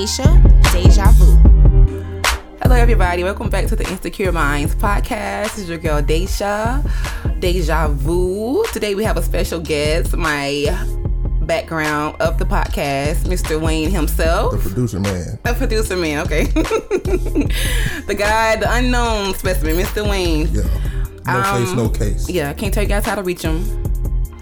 Podcast with Daisha Deja Vu. Hello, everybody. Welcome back to the Insecure Minds podcast. This is your girl Daisha Deja Vu. Today we have a special guest, my background of the podcast, Mr. Wayne himself. The producer man. The producer man, okay. the guy, the unknown specimen, Mr. Wayne. Yeah. No Um, face, no case. Yeah, I can't tell you guys how to reach him.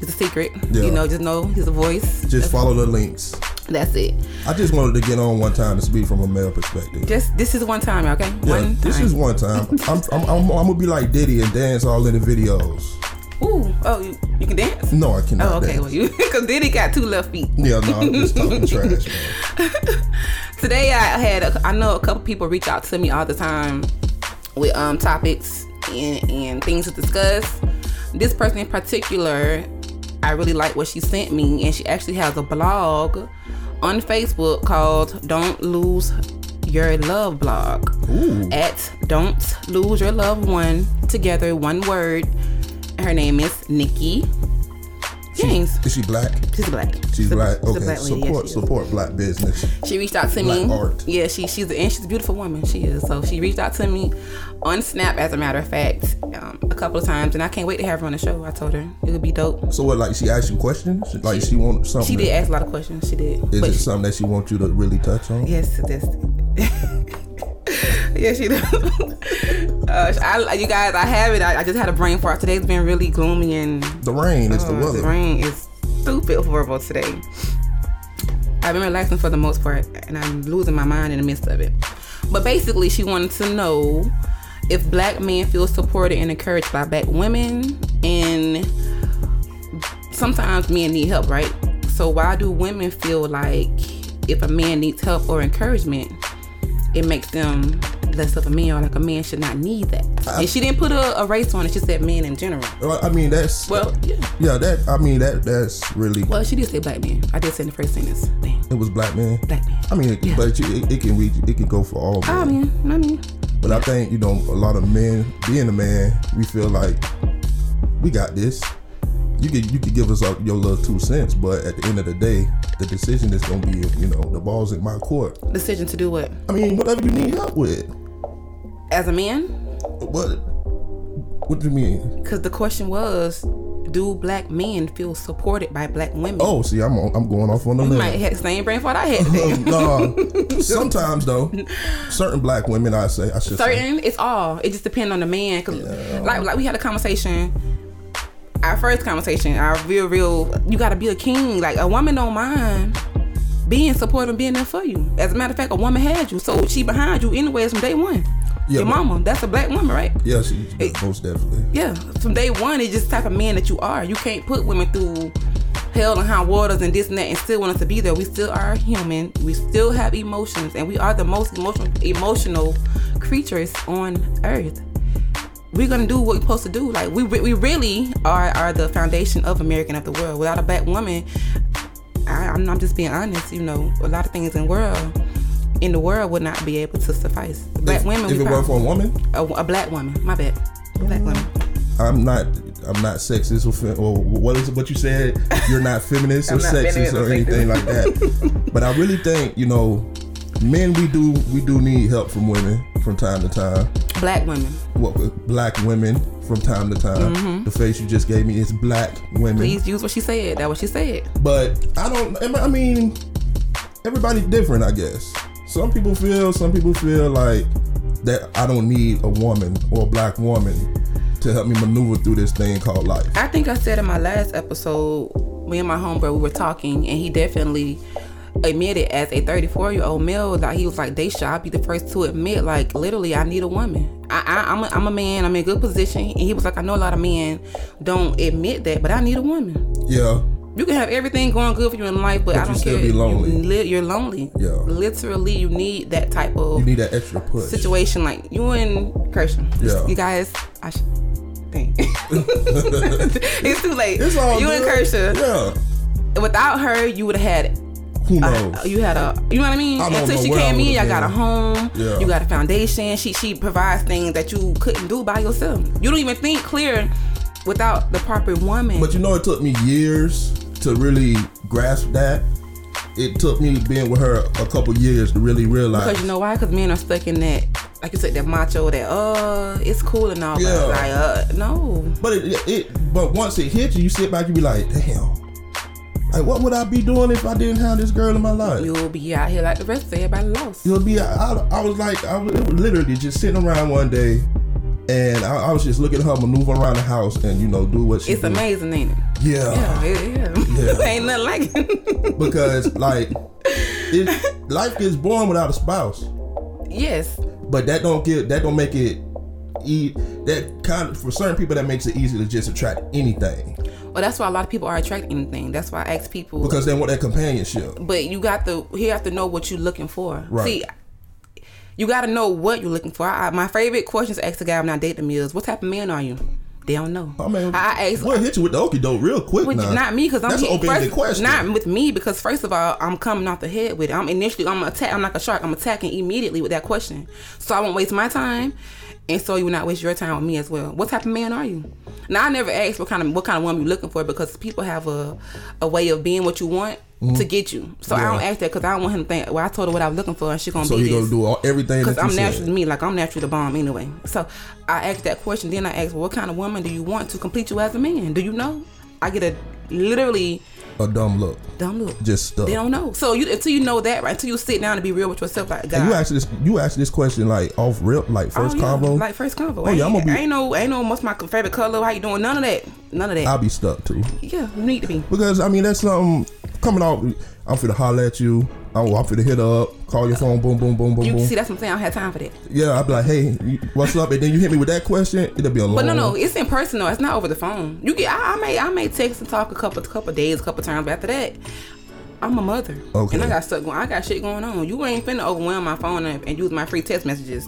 It's a secret. Yeah. You know, just know he's a voice. Just follow the links. That's it. I just wanted to get on one time to speak from a male perspective. Just this is one time, okay? Yeah, one this time. is one time. I'm, I'm, I'm, I'm gonna be like Diddy and dance all in the videos. Ooh, oh, you, you can dance? No, I cannot Oh, okay. dance. Well, you because Diddy got two left feet. Yeah, no, I'm just talking trash, man. Today I had a, I know a couple people reach out to me all the time with um topics and, and things to discuss. This person in particular, I really like what she sent me, and she actually has a blog on Facebook called "Don't Lose Your Love" blog Ooh. at "Don't Lose Your Love One" together, one word. Her name is Nikki James. Is she black? She's black. She's black. she's a Okay, black yes, support is. support black business. She reached out to Black me. art. Yeah, she she's and she's a beautiful woman. She is. So she reached out to me on Snap, as a matter of fact, um, a couple of times, and I can't wait to have her on the show. I told her it would be dope. So what? Like she asked you questions? Like she want something? She did that- ask a lot of questions. She did. Is but it she- something that she wants you to really touch on? yes, this. yeah, she does. uh, I, you guys, I have it. I, I just had a brain fart. Today's been really gloomy and The rain is the Oh, weather. The rain is stupid horrible today. I've been relaxing for the most part, and I'm losing my mind in the midst of it. But basically, she wanted to know if black men feel supported and encouraged by black women, and sometimes men need help, right? So why do women feel like if a man needs help or encouragement, it makes them less of a man, or like a man should not need that? and she didn't put a, a race on it. She said men in general. Well, I mean that's Well, yeah. yeah. That I mean that that's really Well, she did say black men. I did say in the first sentence. Damn, it was black men. black men. I mean, Yeah. but it, it can it can go for all. I men. mean, I mean, But I think you know a lot of men, being a man, we feel like we got this. You could you could give us your little two cents, but at the end of the day, the decision is gonna be you know the ball's in my court. decision to do what? I mean, whatever you need help with. As a man? What? What do you mean? Because the question was, do black men feel supported by black women? Oh, see, I'm on, I'm going off on the you might limb. have same brain fart I had um, no, sometimes though, certain black women, I say, I should say, Certain, it's all. It just depends on the man. Cause like, like we had a conversation. Our first conversation, our real, real. You gotta be a king. Like a woman don't mind being supportive and being there for you. As a matter of fact, a woman had you, so she behind you anyways from day one. Yeah, Your but- mama, that's a black woman, right? yeah, she most definitely. Yeah, from day one, it's just the type of man that you are. You can't put women through hell and high waters and this and that and still want us to be there. We still are human. We still have emotions, and we are the most emotional emotional creatures on earth. We're gonna do what we're supposed to do. Like we, we really are are the foundation of American of the world. Without a black woman, I, I'm, I'm just being honest. You know, a lot of things in the world in the world would not be able to suffice. Black if, women, if we it weren't for a woman, a, a black woman. My bad. Black woman. I'm not. I'm not sexist or, or what is it? What you said? You're not feminist or not sexist feminist or or anything like that. but I really think you know, men we do we do need help from women from time to time. Black women. What black women from time to time. The face you just gave me is black women. Mm-hmm. Please use what she said. That what she said. But I don't. I mean, everybody's different. I guess some people feel. Some people feel like that I don't need a woman or a black woman to help me maneuver through this thing called life. I think I said in my last episode, me and my homebro we were talking, and he definitely admitted as a 34 year old male that he was like, "Daisha, I'll be the first to admit, like, literally, I need a woman. I, I, I'm, a, I'm a man. I'm in a good position." And he was like, "I know a lot of men don't admit that, but I need a woman. Yeah. You can have everything going good for you in life, but, I don't care. You still care. be lonely. You li- you're lonely. Yeah. Literally, you need that type of You need that extra push. situation like you and Kirsten. Yeah. You guys, I should. Dang. it's too late. It's all you good. and Kirsten. Yeah. Without her, you would have had. Who A, knows? you had a. You know what I mean? I don't Until she came in, y'all got a home. Yeah. You got a foundation. She she provides things that you couldn't do by yourself. You don't even think clear without the proper woman. but you know, it took me years to really grasp that, it took me being with her a couple years to really realize. Because you know why? Because men are stuck in that, like you said, that macho, that uh, it's cool and all, Yeah. but like uh, no. But it, it, but once it hits you, you sit back, you be like, damn. Like, what would I be doing if I didn't have this girl in my life? You'll be out here like the rest of everybody lost. You'll be. I, I was like, I was literally just sitting around one day, and I, I was just looking at her maneuver around the house, and you know, do what she. It's do. amazing, ain't it? Yeah. Yeah, yeah. Yeah. ain't nothing like it. because like it, life gets born without a spouse yes. but that don't get that don't make it e- that kind of for certain people that makes it easy to just attract anything Well, that's why a lot of people are attracted anything. That's why I ask people. because they want that companionship but you got to you have to know what you're looking for. Right. See, you got to know what you're looking for. I, my favorite question to ask a guy when I date them is, "What type of man are you?" They don't know. I mean, I ask. we'll hit you with the okie doke real quick now. not me, because I'm that's an open-ended first- question. Not with me, because first of all, I'm coming off the head with it. I'm initially, I'm attack. I'm like a shark. I'm attacking immediately with that question, so I won't waste my time, and so you will not waste your time with me as well. What type of man are you? Now I never asked what kind of what kind of woman you're looking for because people have a a way of being what you want to get you. So I don't Mm-hmm. Ask that because I don't want him to think. Well, I told her what I was looking for, and she gonna so be he this. gonna do all, everything Because I'm said. naturally me, like I'm naturally the bomb anyway. So I asked that question. Then I asked, well, what kind of woman do you want to complete you as a man? Do you know? I get a literally a dumb look dumb look. just stuff They don't know. So you until you know that, right? Until you sit down and be real with yourself, like God. and you asked this you asked this question like off rip like first oh, yeah, convo like first convo. Oh, yeah, I'm ain't, gonna be- ain't no, ain't no. What's my favorite color? How you doing? None of that. None of that. i'll be stuck too yeah, you need to be. because i mean that's something coming out i'm finna holler at you i'm, I'm finna hit up call your phone boom boom boom boom boom. You boom see, that's what I'm saying. I don't have time for that. Yeah, I'd be like, hey, what's up? And then you hit me with that question, it'll be a long. But no, no, it's in person though. It's not over the phone. You get, I, I may, I may text and talk a couple, couple days, a couple times. But after that, I'm a mother, Okay. and I got stuff going. I got shit going on. You ain't finna overwhelm my phone and, and use my free text messages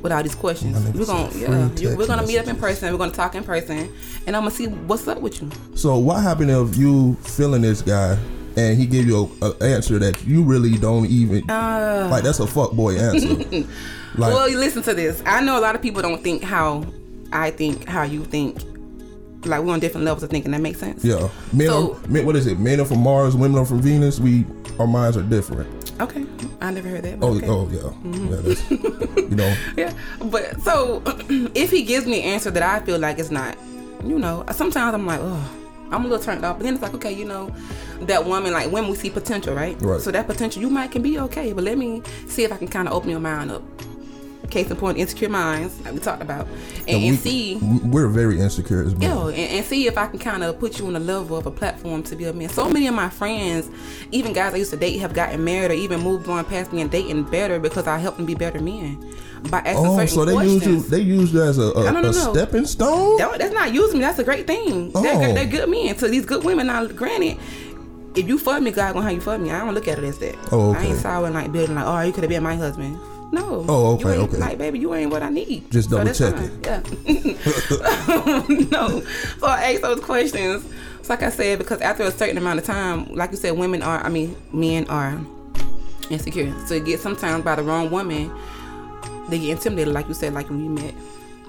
with all these questions. We're gonna, yeah, you, we're gonna meet up in person. We're gonna talk in person, and I'm gonna see what's up with you. So what happened if you feeling this guy and he give you a, a answer that you really don't even Uh, like? That's a fuck boy answer. like, well, listen to this. I know a lot of people don't think how I think, how you think. Like we're on different levels of thinking. That makes sense. yeah, men So- are men, what is it? Men are from Mars, women are from Venus. We our minds are different. Okay. I never heard that. Oh, okay. oh yeah, yeah. That's, you know, Yeah, but so if he gives me an answer that I feel like it's not, you know, sometimes I'm like, oh, I'm a little turned off. But then it's like, okay, you know, that woman, like when we see potential, right? Right. So that potential, you might can be okay, but let me see if I can kind of open your mind up. Case in point, insecure minds, like we talked about, and, and we, see. we're very insecure as men. Yo, and, and see if I can kind of put you on a level of a platform to be a man. So many of my friends, even guys I used to date, have gotten married or even moved on past me and dating better because I helped them be better men by asking Oh, certain so they questions. use you. They use you as a, a, No, no, a stepping stone. That- that's not using me. That's a great thing. Oh. They're, good, they're oh. good men. So these good women. Now, granted, if you fuck me, God gonna how you fuck me. I don't look at it as that. Oh, I ain't okay. sour like building like, oh, you could have been my husband. No. Oh, You okay, ain't, okay. Like, baby, you ain't what I need. Just double that's check fine. Yeah. no. So I ask those questions. So like I said, because after a certain amount of time, like you said, women are. I mean, men are insecure. So you get sometimes by the wrong woman, they get intimidated, like you said, like when you met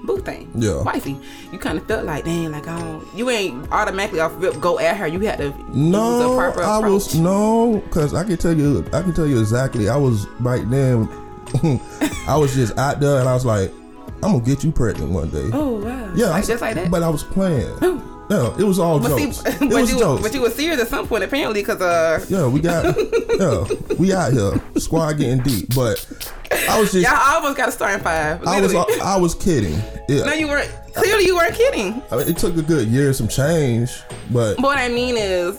boo thing, Yeah. wifey. You kind of felt like, dang, like oh. You ain't automatically off rip go at her. You had to No, I was no, cause I can tell you, I can tell you exactly. I was right then. I was just out there, and I was like, "I'm gonna get you pregnant one day." Oh wow. yeah, like, I- just like that. But I was playing. Oh. Yeah, it was all But jokes. see, it but was you, jokes. but you were serious at some point apparently, cause uh, yeah, we got. yeah, we out here. Squad getting deep, but I was just. y'all almost got a starting five. I was. I was kidding. Yeah. no, you weren't. Clearly, you weren't kidding. I mean, it took a good year, some change, but But what I mean is,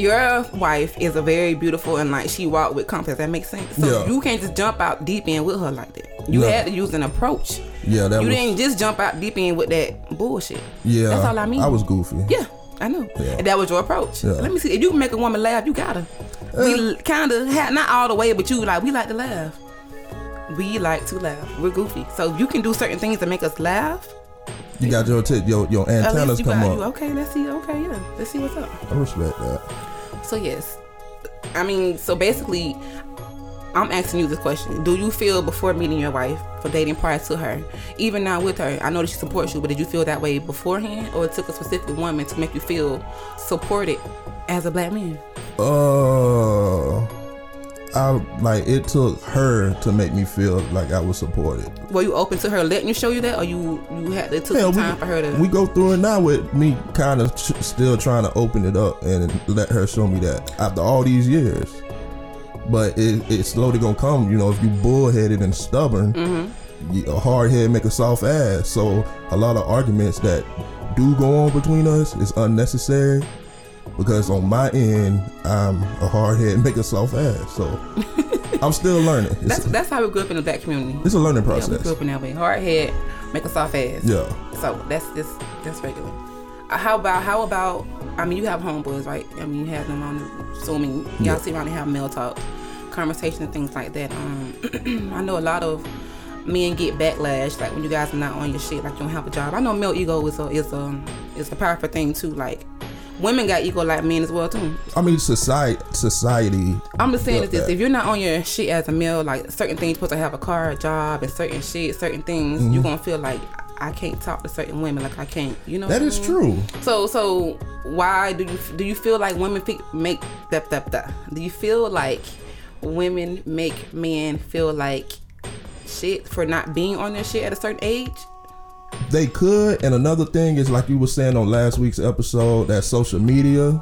your wife is a very beautiful and like she walked with confidence. That makes sense. So Yeah. you can't just jump out deep in with her like that. You No. had to use an approach. yeah, that was. you was. didn't just jump out deep in with that bullshit. Yeah, that's all I mean. I was goofy. Yeah, I know. Yeah. And that was your approach. Yeah. Let me see. If you can make a woman laugh, you gotta. we eh. kind of had not all the way, but you like we like to laugh. We like to laugh. We're goofy. So if you can do certain things to make us laugh. You got your tip, your your antennas you come got up. you. Okay, let's see. Okay, yeah, let's see what's up. I respect that. So yes, I mean, so basically, I'm asking you this question. Do you feel before meeting your wife for dating prior to her, even now with her, I know that she supports you, but did you feel that way beforehand or it took a specific woman to make you feel supported as a black man? Uh, I like it took her to make me feel like I was supported. Were you open to her letting you show you that or you you had it took Hell, some time for her to we go through it now with me kind of ch- still trying to open it up and let her show me that after all these years. But it, it's slowly gonna come, you know. If you bullheaded and stubborn, Mm-hmm. you, a hard head make a soft ass. So a lot of arguments that do go on between us is unnecessary because on my end, I'm a hard head make a soft ass. So I'm still learning. It's, That's that's how we grew up in the black community. it's a learning Yeah, we process. grew up in that way. Hard head, make a soft ass. Yeah. So that's just that's regular. Uh, how about how about? I mean, you have homeboys, right? I mean, you have them on. the Assuming y'all Yeah. sit around and have male talk, conversation and things like that. Um, I know a lot of men get backlash like when you guys are not on your shit, like you don't have a job. I know male ego is a is a is a powerful thing too. Like women got equal like men as well too. I mean, society, society. I'm just saying is this: if you're not on your shit as a male, like certain things, you're supposed to have a car, a job, and certain shit, certain things, Mm-hmm. you're gonna feel like I can't talk to certain women, like I can't, you know. That is I mean? true. So, so why do you do you feel like women fe- make that that that? Do you feel like women make men feel like shit for not being on their shit at a certain age? They could, and another thing is like you were saying on last week's episode that social media,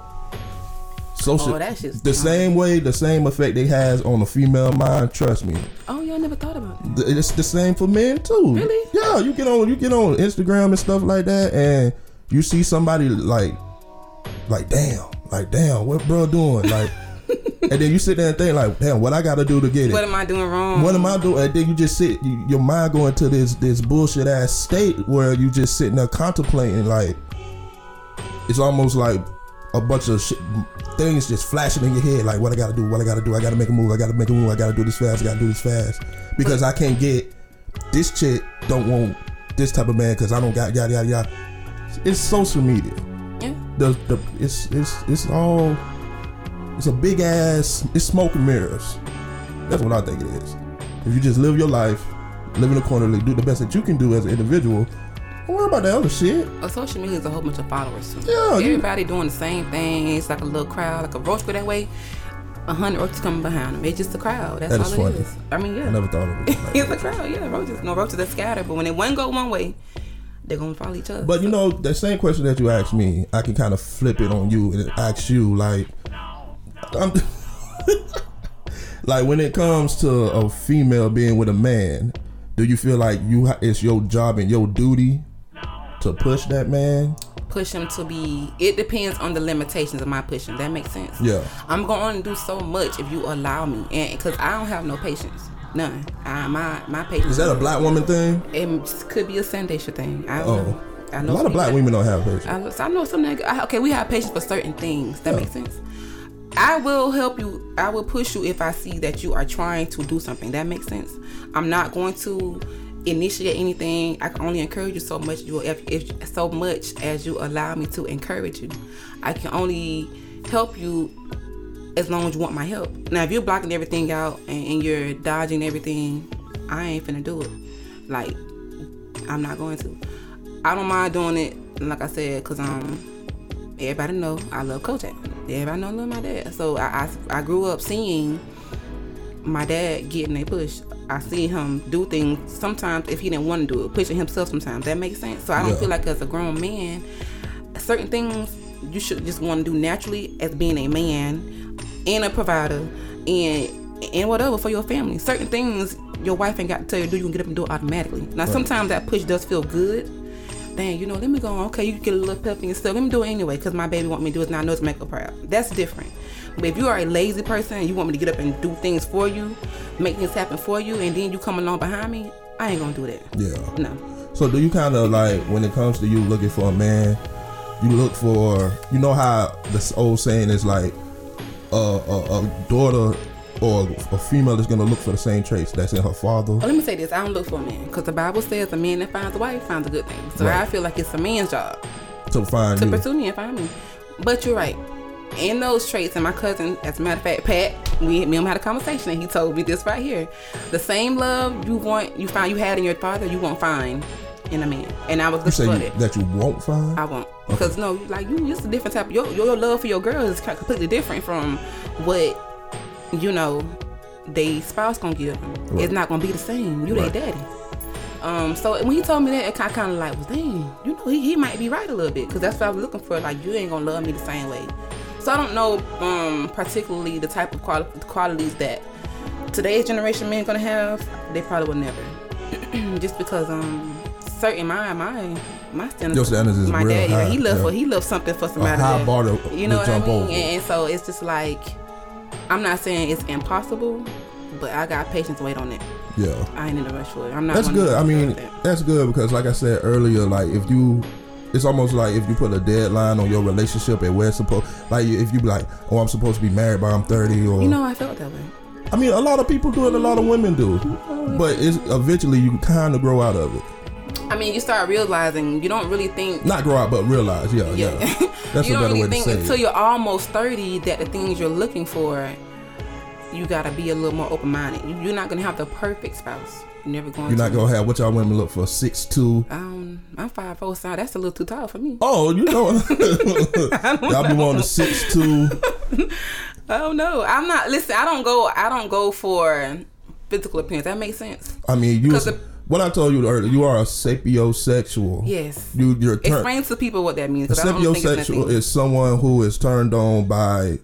social, Oh, the dumb. same way, the same effect it has on the female mind. Trust me, Oh, y'all never thought about that. Th- it's the same for men too. Really? Yeah, you get on, you get on Instagram and stuff like that, and you see somebody like, like damn, like damn, what bro doing, like, and then you sit there and think like, damn, what I got to do to get it. What am I doing wrong? What am I doing? And then you just sit, you, your mind going to this this bullshit ass state where you just sitting there contemplating, like it's almost like a bunch of shit, things just flashing in your head, like what I gotta do, what I gotta do, I gotta make a move, I gotta make a move, I gotta do this fast, I gotta do this fast, because I can't get this chick don't want this type of man because I don't got yada yada yada. It's social media. Yeah. The the it's it's it's all it's a big ass it's smoke and mirrors. That's what I think it is. If you just live your life, live in accordingly, do the best that you can do as an individual, don't worry about the other shit. Well, social media is a whole bunch of followers too. Yeah, you- Everybody doing the same thing. It's like a little crowd, like a roach go that way. A hundred roaches coming behind them. It's just a crowd. That's That all is it funny. is. I mean, yeah. I never thought of it. Like it's a crowd, yeah. Roaches, no roaches that scatter, but when they one go one way, they're gonna follow each other. But you know, the same question that you asked me, I can kind of flip it on you and ask you, like, like when it comes to a female being with a man, do you feel like you it's your job and your duty to push that man? push him to be. It depends on the limitations of my pushing. That makes sense. Yeah. I'm going to do so much if you allow me, and because I don't have no patience, none. I, my my patience. Is that a black woman thing? It could be a Sandation thing. I don't Oh, know. I a know lot of black women don't have patience. I, know- some. Okay, we have patience for certain things. That Yeah. makes sense. I will help you. I will push you if I see that you are trying to do something. That makes sense. I'm not going to initiate anything. I can only encourage you so much. You if, if so much as you allow me to encourage you. I can only help you as long as you want my help. Now, if you're blocking everything out and, and you're dodging everything, I ain't finna do it. Like, I'm not going to. I don't mind doing it, like I said, cause um, everybody know I love Kojak. Everybody know my dad. So I, I, I grew up seeing my dad getting a push. I see him do things sometimes if he didn't want to do it, pushing himself sometimes. That makes sense. So I don't Yeah. feel like as a grown man, certain things you should just want to do naturally as being a man and a provider and and whatever for your family. Certain things your wife ain't got to tell you to do, you can get up and do it automatically. Now sometimes that push does feel good. Dang, you know, let me go on. Okay, you get a little pep and stuff. Let me do it anyway, because my baby want me to do it, and I know it's make her proud. That's different. But if you are a lazy person and you want me to get up and do things for you, make things happen for you, and then you come along behind me, I ain't gonna do that. Yeah. No. So do you kind of like when it comes to you looking for a man, you look for you know how this old saying is like a, a daughter or a female is gonna look for the same traits that's in her father. Well, let me say this: I don't look for a man because the Bible says a man that finds a wife finds a good thing. So Right. I feel like it's a man's job to find to you. pursue me and find me. But you're right. In those traits, and my cousin, as a matter of fact, Pat, we me and him had a conversation and he told me this right here. The same love you want you find you had in your father, you won't find in a man. And I was You say you, it. that you won't find. I won't. Because no, like you it's a different type your your love for your girl is completely different from what you know they spouse gonna give them. Right. It's not gonna be the same. You Right. their daddy. Um, so when he told me that, it kind of like was, dang, you know, he, he might be right a little bit, because that's what I was looking for. Like, you ain't gonna love me the same way. So I don't know, um, particularly the type of quali- qualities that today's generation men gonna have. They probably will never, just because um, certain my my my standards. Your standards is my real daddy. high, he love yeah. for he love something for somebody. high that- bar to- you know to what I mean? And, and so it's just like, I'm not saying it's impossible, but I got patience to wait on it. Yeah. I ain't in a rush for it. I'm not. That's good. I mean, that. that's good because, like I said earlier, like if you, it's almost like if you put a deadline on your relationship and where it's supposed, like if you be like, oh, I'm supposed to be married by I'm 30, or you know, I felt that way. I mean, a lot of people do it, a lot of women do, but it's eventually you kind of grow out of it. I mean, you start realizing you don't really think. Not grow up, but realize. Yeah, yeah. Yeah. That's you a don't better really way to think say until it. you're almost 30 that the things you're looking for, you gotta be a little more open minded. You, you're not gonna have the perfect spouse. You're never going. You're not gonna have what y'all women look for six two. Um, I'm five four, so that's a little too tall for me. Oh, you know, y'all be wanting six two. Oh no, I'm not. Listen, I don't go. I don't go for physical appearance. That makes sense. I mean, you. the- what I told you earlier, you are a sapiosexual. Yes. You, you're turn, Explain to people what that means. A 'cause I don't think it's sapiosexual is someone who is turned on by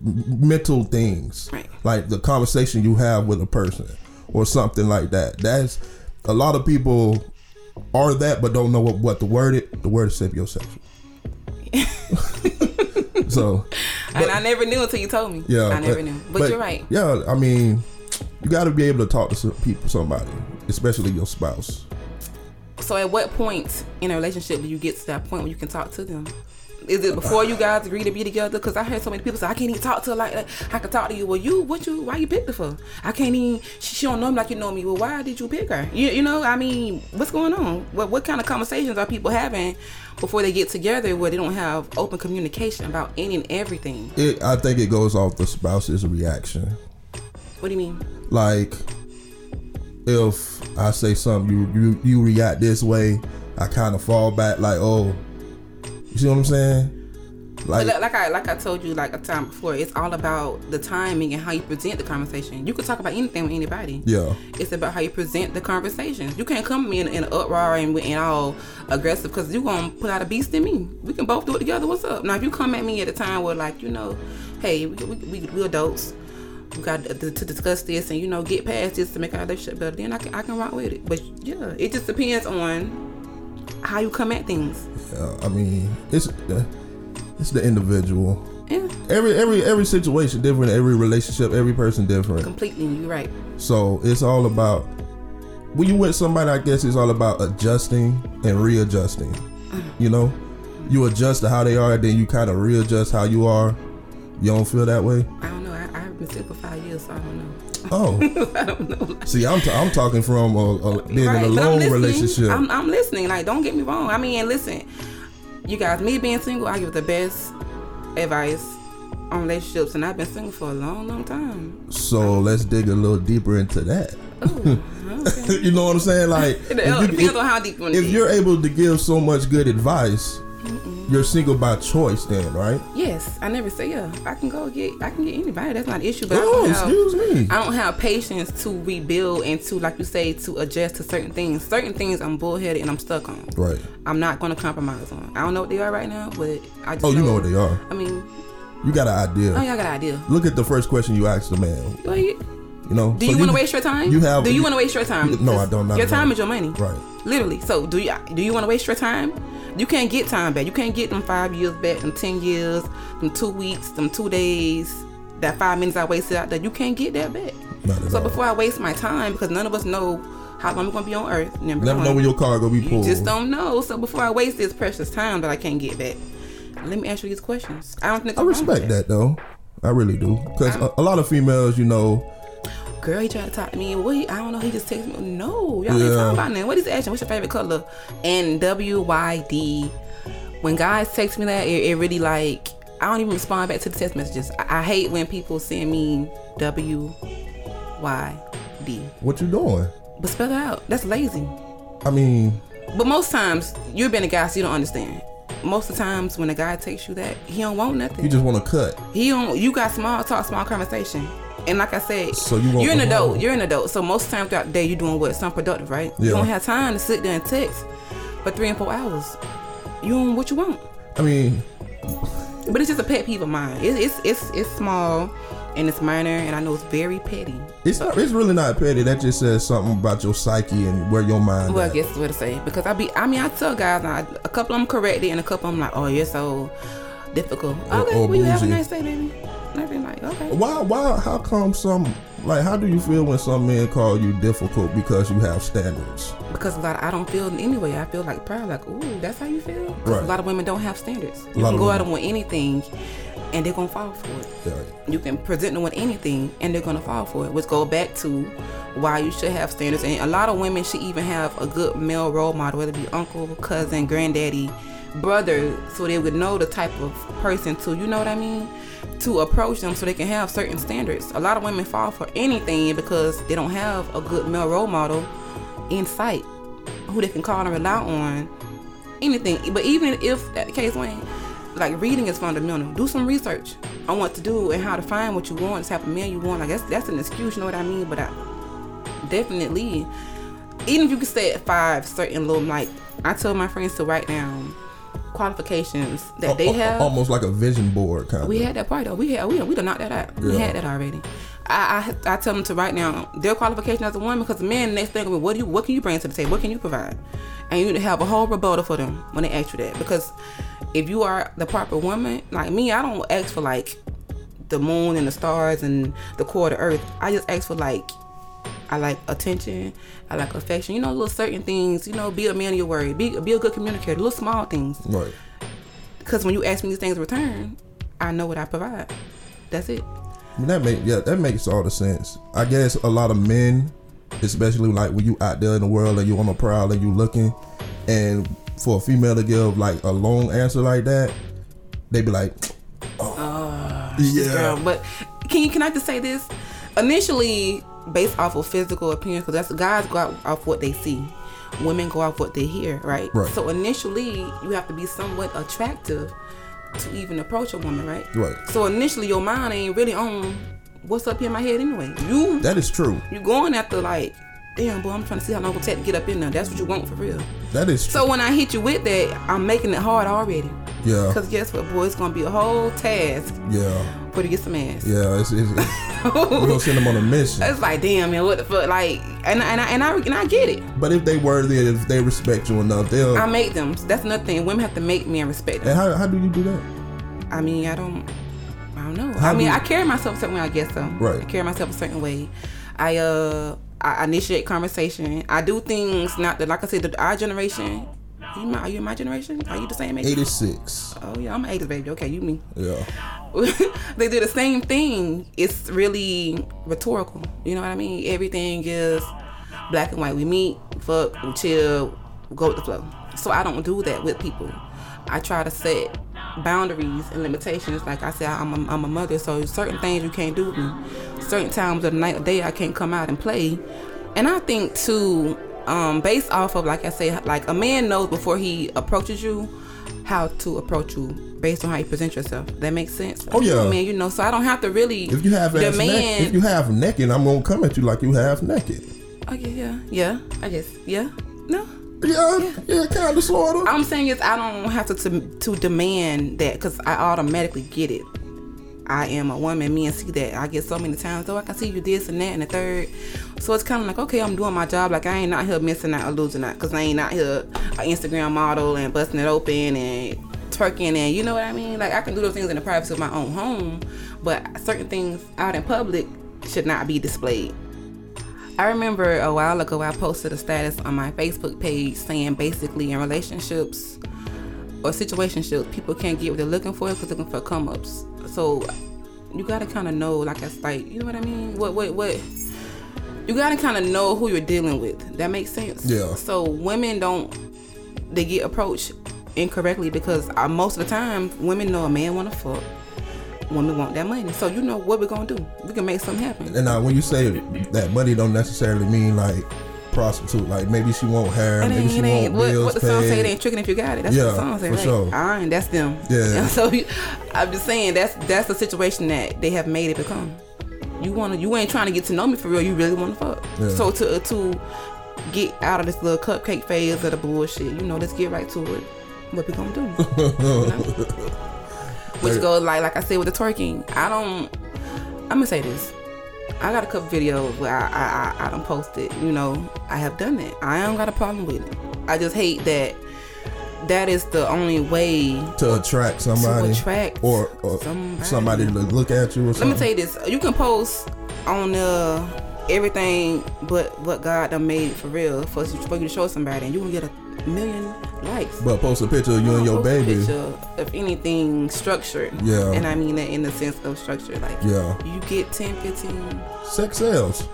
mental things, Right. like the conversation you have with a person or something like that. That's a lot of people are that, but don't know what, what the word it. The word is sapiosexual. so, and I never knew until you told me. yeah, I never knew. But, you're right. Yeah, I mean, you got to be able to talk to some people, somebody, especially your spouse. So at what point in a relationship do you get to that point where you can talk to them? Is it before you guys agree to be together? Because I heard so many people say I can't even talk to her like that. I can talk to you. Well, you what you why you picked her for? I can't even. She, she don't know me like you know me. Well, why did you pick her? You, you know, I mean, what's going on? What what kind of conversations are people having before they get together where they don't have open communication about any and everything? It, I think it goes off the spouse's reaction. What do you mean? like if I say something you you you react this way, I kind of fall back like oh, you see what I'm saying? Like But like I like I told you like a time before, it's all about the timing and how you present the conversation. You could talk about anything with anybody. yeah, It's about how you present the conversations. You can't come in, in an uproar and, and all aggressive because you're going to put out a beast in me. We can both do it together. What's up? Now, if you come at me at a time where, like, you know, hey, we, we, we, we adults, we got to, to discuss this and, you know, get past this to make our relationship better, then I can, I can rock with it. But yeah, it just depends on how you come at things. yeah, I mean it's uh, it's the individual. Yeah, Every every every situation different. Every relationship, every person different. completely. You're right. So it's all about when you with somebody. I guess it's all about adjusting and readjusting. You know, you adjust to how they are, then you kind of readjust how you are. You don't feel that way. I don't know. I, I've been single for five years, so I don't know. Oh, I don't know. see, I'm t- I'm talking from a, a being in a but I'm long listening. relationship. I'm, I'm listening. Like, don't get me wrong. I mean, listen, you guys, me being single, I give the best advice on relationships, and I've been single for a long, long time. so let's dig a little deeper into that. Ooh, okay. you know what I'm saying? Like, It if, you- depends on how deep you want if you're able to give so much good advice, you're single by choice, then, right? Yes, I never say yeah. I can go get, I can get anybody. That's not an issue. But I Oh, don't have, excuse me. I don't have patience to rebuild and to, like you say, to adjust to certain things. Certain things I'm bullheaded and I'm stuck on. Right. I'm not going to compromise on. I don't know what they are right now, but I just Oh, you know what they are. I mean, You got an idea. oh, y'all got an idea. Look at the first question you asked the man. Well, you- You know. Do So you want to waste your time? You have. Do you want to waste your time? No, I don't, Your time is your money. Right. Literally. So do you do you want to waste your time? You can't get time back. You can't get them five years back, them ten years, them two weeks, them two days, that five minutes I wasted out there. You can't get that back. So all. before I waste my time, because none of us know how long we're gonna be on Earth. Never one. know when your car gonna be You pulled. just don't know. So before I waste this precious time that I can't get back, let me ask you these questions. I don't think I respect that though. I really do, because a, a lot of females, you know, Girl, he tried to talk to me. What? He, I don't know. He just texted me. No, y'all ain't Yeah. talking about nothing. What is asking? What's your favorite color? And W Y D. When guys text me that, it, it really like I don't even respond back to the text messages. I, I hate when people send me W Y D. What you doing? But spell it out. That's lazy. I mean, But most times you're being a guy, so you don't understand. Most of the times when a guy takes you that, he don't want nothing. you just want to cut. He don't. You got small talk, small conversation. And like I said, So you you're an adult. whole- You're an adult. So most times throughout the day, you're doing what? Something productive, right? You don't have time to sit there and text for three and four hours. You doing what you want. I mean, But it's just a pet peeve of mine. It, it's it's it's small and it's minor, and I know it's very petty. it's not, it's really not petty. That just says something about your psyche and where your mind. Well, I guess what to say because I be. I mean, I tell guys I, a couple of them corrected, and a couple of them like, oh, you're so difficult. Or- okay, or well, you have a nice day, baby. And I be like, okay. Why? Why? How come some? Like, how do you feel when some men call you difficult because you have standards? Because a lot, of, I don't feel anyway. I feel like proud, like, ooh, that's how you feel. Right. A lot of women don't have standards. You can go at women- them with anything, and they're gonna fall for it. Yeah. You can present them with anything, and they're gonna fall for it. Which go back to why you should have standards. And a lot of women should even have a good male role model, whether it be uncle, cousin, granddaddy, brother, so they would know the type of person to, you know what I mean, to approach them, so they can have certain standards. A lot of women fall for anything because they don't have a good male role model in sight, who they can call and rely on anything. But even if that case Wayne, like reading is fundamental. Do some research on what to do and how to find what you want, the type of man you want. Like that's that's an excuse, you know what I mean? But I definitely, even if you could stay at five certain little like, I told my friends to write down qualifications that they have. almost like a vision board kind We of. had that part though. We had oh, we we done knocked that out. We had that already. I, I I tell them to write down their qualification as a woman because the men next thing will be, what do you what can you bring to the table? What can you provide? And you need to have a whole rebuttal for them when they ask you that because if you are the proper woman, like me, I don't ask for like the moon and the stars and the core of the earth. I just ask for like I like attention. I like affection. You know, little certain things. You know, be a man of your word. Be be a good communicator. Little small things. Right. Because when you ask me these things in return, I know what I provide. That's it. That make yeah, that makes all the sense. I guess a lot of men, especially like when you out there in the world and you on a prowl and you looking, and for a female to give like a long answer like that, they be like, oh, This yeah, girl. But can you can I just say this? Initially, based off of physical appearance, because that's guys go out off what they see, women go off what they hear, right? Right. So initially, you have to be somewhat attractive to even approach a woman, right? Right. So initially, your mind ain't really on what's up here in my head anyway. You that is true. you going after like, damn boy, I'm trying to see how long it'll take to get up in there. That's what you want for real. That is true. So when I hit you with that, I'm making it hard already. yeah, Cause guess what, boy, it's gonna be a whole task yeah, for you to get some ass. yeah. It's, it's, it's, we're gonna send them on a mission. It's like, damn, man, what the fuck? Like, and and I and I, and I get it. But if they worthy, if they respect you enough, they'll. I make them. That's another thing. Women have to make me and respect them. and how, how do you do that? I mean, I don't. I don't know. How I mean, do- I carry myself a certain way. I guess so. Right. I carry myself a certain way. I uh, I initiate conversation. I do things not that, like I said, the, our generation. You my, are you in my generation? Are you the same age? 86. Oh yeah, I'm an 80s baby. Okay, you mean? Yeah. they do the same thing. It's really rhetorical. You know what I mean? Everything is black and white. We meet, fuck, we chill, go with the flow. So I don't do that with people. I try to set boundaries and limitations. Like I said, I'm a, I'm a mother, so certain things you can't do with me. Certain times of the night or day, I can't come out and play. And I think too, um, based off of like I say, like a man knows before he approaches you how to approach you based on how you present yourself. That makes sense. Oh, yeah. I mean, you know, so I don't have to really If you have demand. neck, if you have naked, I'm gonna come at you like you have naked. okay, yeah, yeah, I guess, yeah, no. Yeah, yeah, kind of, sort of. I'm saying is I don't have to to, to demand that because I automatically get it. I am a woman. Me and see that I get so many times. Oh, I can see you this and that and the third. So it's kind of like okay, I'm doing my job. Like I ain't out here missing out or losing out because I ain't out here an Instagram model and busting it open and twerking and you know what I mean. Like I can do those things in the privacy of my own home, but certain things out in public should not be displayed. I remember a while ago I posted a status on my Facebook page saying basically in relationships or situationships, people can't get what they're looking for because they're looking for come ups. So you gotta kind of know, like it's like, you know what I mean? What, what, what? You gotta kind of know who you're dealing with. That makes sense. Yeah. So women don't, they get approached incorrectly because uh, most of the time women know a man want to fuck. Women want that money, so you know what we're gonna do. We can make something happen. And now, when you say that money don't necessarily mean like prostitute, like maybe she want hair, It maybe she want what, bills what the song say. It ain't tricking if you got it. That's what Yeah, the song say. for right? sure. Alright, that's them. Yeah. So you, I'm just saying that's that's the situation that they have made it become. You wanna, you ain't trying to get to know me for real. You really want to fuck. Yeah. So to to get out of this little cupcake phase of the bullshit, you know, let's get right to it. What we gonna do? You know? Which goes like like I said with the twerking. I don't. I'm gonna say this. I got a couple videos where I I, I, I don't post it. You know, I have done that. I don't got a problem with it. I just hate that that is the only way to attract somebody, to attract or, or somebody. somebody. to look at you or Let me tell you this: you can post on uh, everything, but what God done made for real for, you- for you to show somebody, and you can get a million likes. but post a picture of you and your baby. of anything structured. Yeah. And I mean that in the sense of structure. Like, Yeah. you get 10, 15. Sex sales.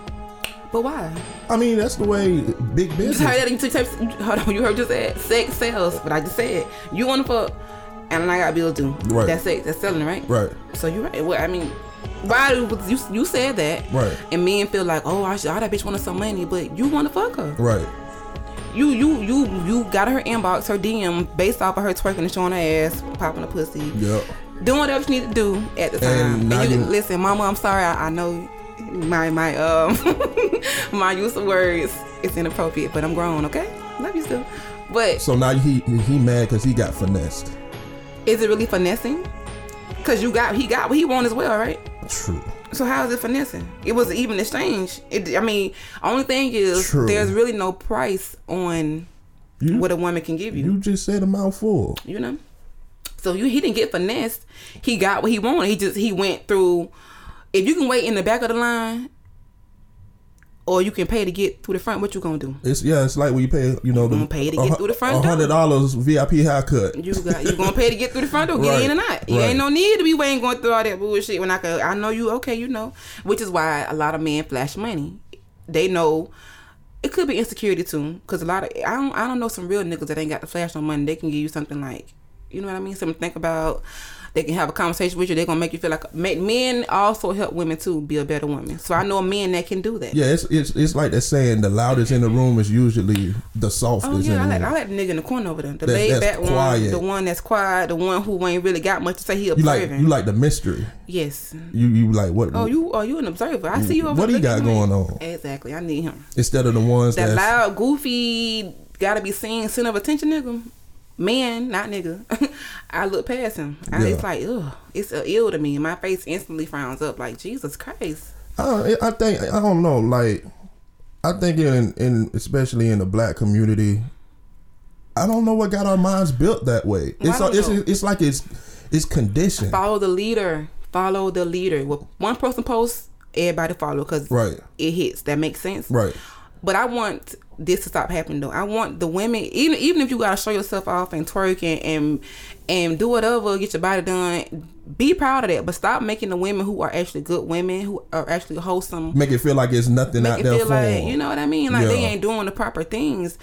But why? I mean, that's the way big You business. just heard that in two types. Hold on, you heard just said sex sales. But I just said you want to fuck, and I got bills due. Right. That's it. That's selling, right? Right. So you're right. Well, I mean, why do- you you said that? Right. And men feel like, oh, I should, oh, that bitch wanted some money, but you want to fuck her. Right. You you you you got her inbox, her DM, based off of her twerking and showing her ass, popping a pussy, Yep. doing whatever you need to do at the time. And And, you, you- listen, Mama, I'm sorry. I, I know my my um my use of words is inappropriate, but I'm grown. Okay, love you still. But So now he he mad because he got finessed. is it really finessing? Cause you got he got what he want as well, right? True. So how is it finessing? It was even exchange. It, I mean, only thing is True. there's really no price on You what a woman can give you. you just said a mouthful. You know. So you he didn't get finessed. He got what he wanted. He just he went through. If you can wait in the back of the line, or you can pay to get through the front, what you gonna do? It's yeah. It's like when you pay. You know the gonna pay to get through the front hundred dollars VIP haircut. You got you gonna pay to get through the front door, get Right, in or not. You right. ain't no need to be waiting going through all that bullshit when I could. I know you okay, you know, which is why a lot of men flash money. They know it could be insecurity too, because a lot of I don't I don't know some real niggas that ain't got the flash on money. They can give you something like, you know what I mean, something to think about. They can have a conversation with you. They're gonna make you feel like make, men also help women too be a better woman. So I know a man that can do that. Yeah, it's it's it's like they're saying the loudest in the room is usually the softest Oh in yeah, I like, room. I like the nigga in the corner over there. The That's- laid back one, the one that's quiet, the one who ain't really got much to say. He you like observing. you like the mystery. yes. You you like what? Oh, you are you an observer? I see you over What he looking got at me. going on? Exactly. I need him. instead of the ones That loud, goofy, gotta be seen, center of attention nigga. Man, not nigga. I look past him. I, Yeah. It's like, ugh, it's uh, ill to me. My face instantly frowns up. Like Jesus Christ. I, I think I don't know. Like I think in in especially in the black community, I don't know what got our minds built that way. Well, It's it's, it's like it's it's conditioned. Follow the leader. Follow the leader. What one person posts, everybody follow because Right. it hits. That makes sense. Right. But I want this to stop happening though. I want the women, even even if you gotta show yourself off and twerk and and, and do whatever, get your body done. Be proud of that, but stop making the women who are actually good women, who are actually wholesome, Make it feel like it's nothing make out it there feel for like 'em. you know what I mean. Like they ain't doing the proper things.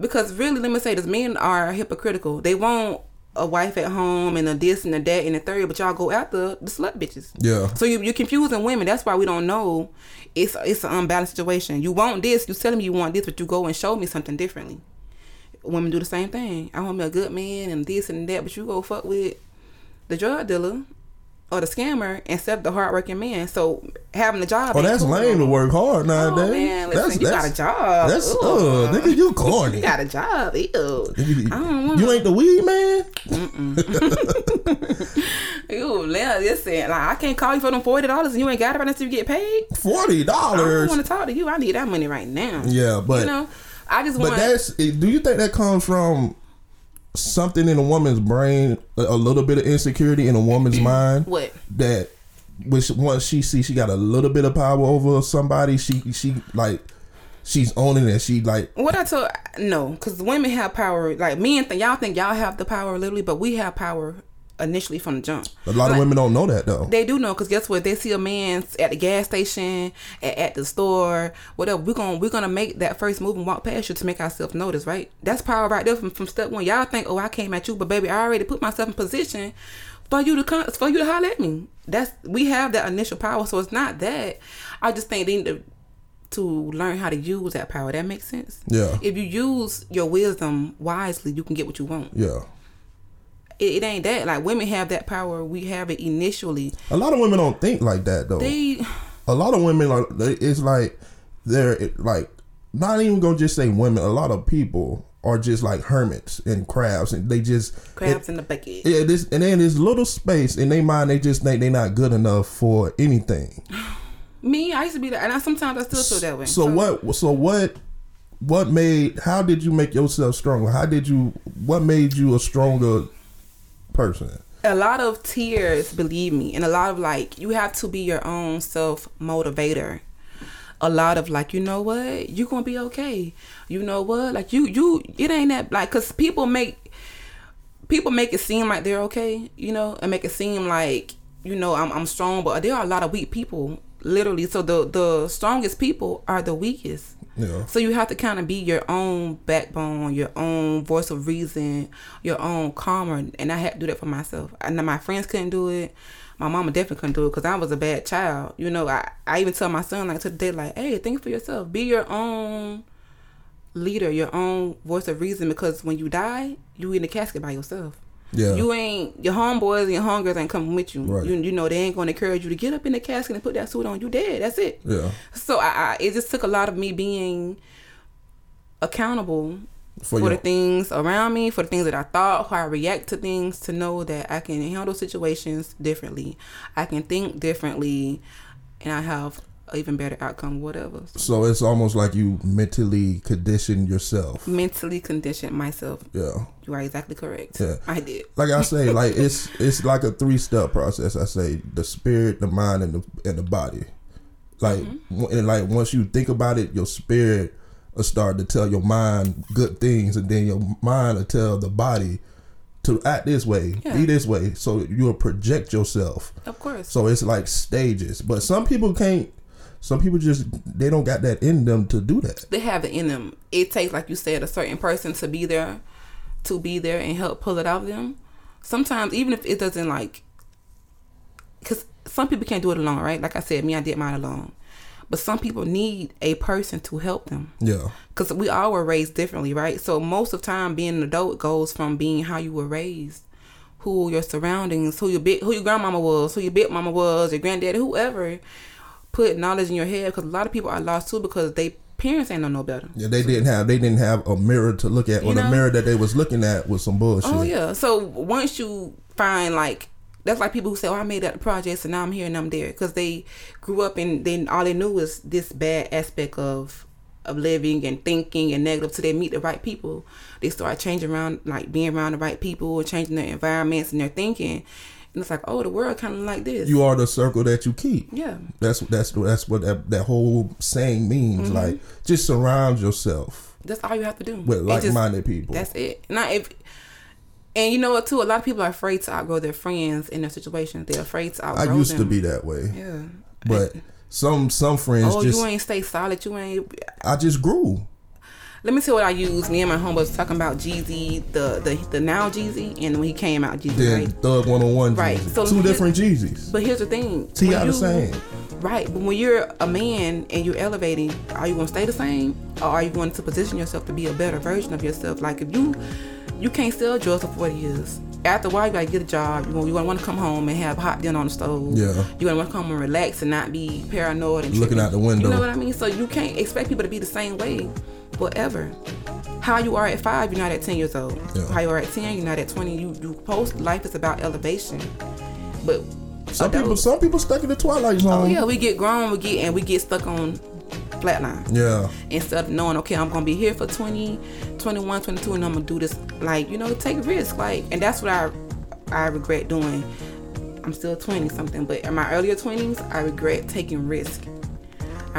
Because really, let me say this: men are hypocritical. They want a wife at home and a this and a that and a third, but y'all go after the slut bitches. Yeah. So you, you're confusing women. That's why we don't know. It's it's an unbalanced situation. You want this. You telling me you want this, but you go and show me something differently. Women do the same thing. I want me a good man and this and that, but you go fuck with the drug dealer or the scammer instead of the hardworking man. So having a job. Oh, that's cool lame to work hard nowadays. Oh man, listen, that's, you that's, got a job. That's Ooh. uh, nigga, you corny. You got a job. Ew. you, I don't want you ain't the weed man. Ew, now listen, like I can't call you for them forty dollars and you ain't got it right until you get paid. Forty dollars. I want to talk to you. I need that money right now. Yeah, but you know, I just but want. that's. Do you think that comes from something in a woman's brain, a, a little bit of insecurity in a woman's mind? what? that which once she see she got a little bit of power over somebody, she she like she's owning it. She like What I told no, because women have power. Like men, think y'all think y'all have the power literally, but we have power initially from the jump. A lot of women don't know that though. They do know because guess what? They see a man at the gas station, at, at the store, whatever. We're gonna we're gonna make that first move and walk past you to make ourselves notice, right? That's power right there from, from step one. Y'all think, oh, I came at you, but baby, I already put myself in position for you to come for you to holler at me. That's we have that initial power, so it's not that. I just think they need to to learn how to use that power. That makes sense. Yeah. If you use your wisdom wisely, you can get what you want. yeah. It, it ain't that. Like women have that power. We have it initially. A lot of women don't think like that though. They a lot of women are it's like they're like not even gonna just say women a lot of people are just like hermits and crabs and they just crabs in the bucket. yeah this and then there's little space in their mind they just think they're not good enough for anything Me, I used to be that, and I sometimes I still feel that way. so what so what what made how did you make yourself stronger how did you what made you a stronger person A lot of tears, believe me, and a lot of like you have to be your own self motivator. A lot of like, you know what, you're gonna be okay. You know what, like you you it ain't that like, cause people make people make it seem like they're okay, you know, and make it seem like you know I'm I'm strong, but there are a lot of weak people, literally. So the the strongest people are the weakest. Yeah So you have to kind of be your own backbone, your own voice of reason, your own calmer, and I had to do that for myself. And my friends couldn't do it. My mama definitely couldn't do it because I was a bad child. You know, I, I even tell my son like to the day like, hey, think for yourself. Be your own leader, your own voice of reason. Because when you die, you in the casket by yourself. Yeah You ain't your homeboys and your homegirls ain't coming with you. Right. You you know they ain't gonna encourage you to get up in the casket and put that suit on. You dead. That's it. yeah So I, I it just took a lot of me being accountable For for, the things around me, for the things that I thought, how I react to things, to know that I can handle situations differently. I can think differently, and I have even better outcome. Whatever. So so it's almost like you mentally condition yourself mentally conditioned myself. yeah You are exactly correct. Yeah. I did. like I say, like it's it's like a three step process. I say the spirit, the mind, and the and the body. Like Mm-hmm. and like once you think about it, your spirit will start to tell your mind good things, and then your mind will tell the body to act this way, Yeah. be this way. So you'll project yourself. Of course. So it's like stages, but some people can't. Some people just they don't got that in them to do that. they have it in them. It takes, like you said, a certain person to be there, to be there and help pull it out of them. Sometimes, even if it doesn't like, because some people can't do it alone, right? Like I said, me, I did mine alone. But some people need a person to help them Yeah, because we all were raised differently, right? So most of time, being an adult goes from being how you were raised, who your surroundings, who your big, who your grandmama was, who your big mama was, your granddaddy, whoever, put knowledge in your head. Because a lot of people are lost too because they parents ain't know no better. yeah. They didn't have they didn't have a mirror to look at, or You the mirror that they was looking at was some bullshit. Oh yeah. So once you find like that's like people who say, "Oh, I made that the projects and now I'm here and I'm there," because they grew up and then all they knew was this bad aspect of of living and thinking and negative. So they meet the right people, they start changing around, like being around the right people and changing their environments and their thinking. And it's like, oh, the world kind of like this. You are the circle that you keep. yeah. That's that's that's what that, that whole saying means. Mm-hmm. Like just surround yourself That's all you have to do. with It like just- minded people. That's it. Not if. And you know what? Too, a lot of people are afraid to outgrow their friends in their situations. They're afraid to I outgrow used to be that way, Yeah. but some some friends Oh, just you ain't stay solid. You ain't. I just grew. Let me tell you what I use. Me and my homeboys was talking about Jeezy, the the the now Jeezy, and when he came out, Jeezy, Then right? Thug One Hundred One, Right, Jeezy. so two different Jeezys. But here's the thing. T.I. When the same. Right, but when you're a man and you're elevating, are you gonna stay the same, or are you going to position yourself to be a better version of yourself? Like if you you can't sell drugs for what it is. After a while, you gotta get a job. You want, you want to come home and have hot dinner on the stove. Yeah. You want to come home and relax and not be paranoid and Looking tripping. out the window. You know what I mean? So you can't expect people to be the same way, forever. How you are at five, you're not at ten years old. Yeah. How you are at ten, you're not at twenty. You you post life is about elevation, but Some people some people stuck in the twilight oh, zone. Oh yeah, we get grown, we get and we get stuck on flatline Yeah. instead of knowing, okay, I'm gonna be here for 20, 21, 22, and I'm gonna do this. Like you know, take risk. Like, and that's what I I regret doing. I'm still 20 something, but in my earlier 20s, I regret taking risk.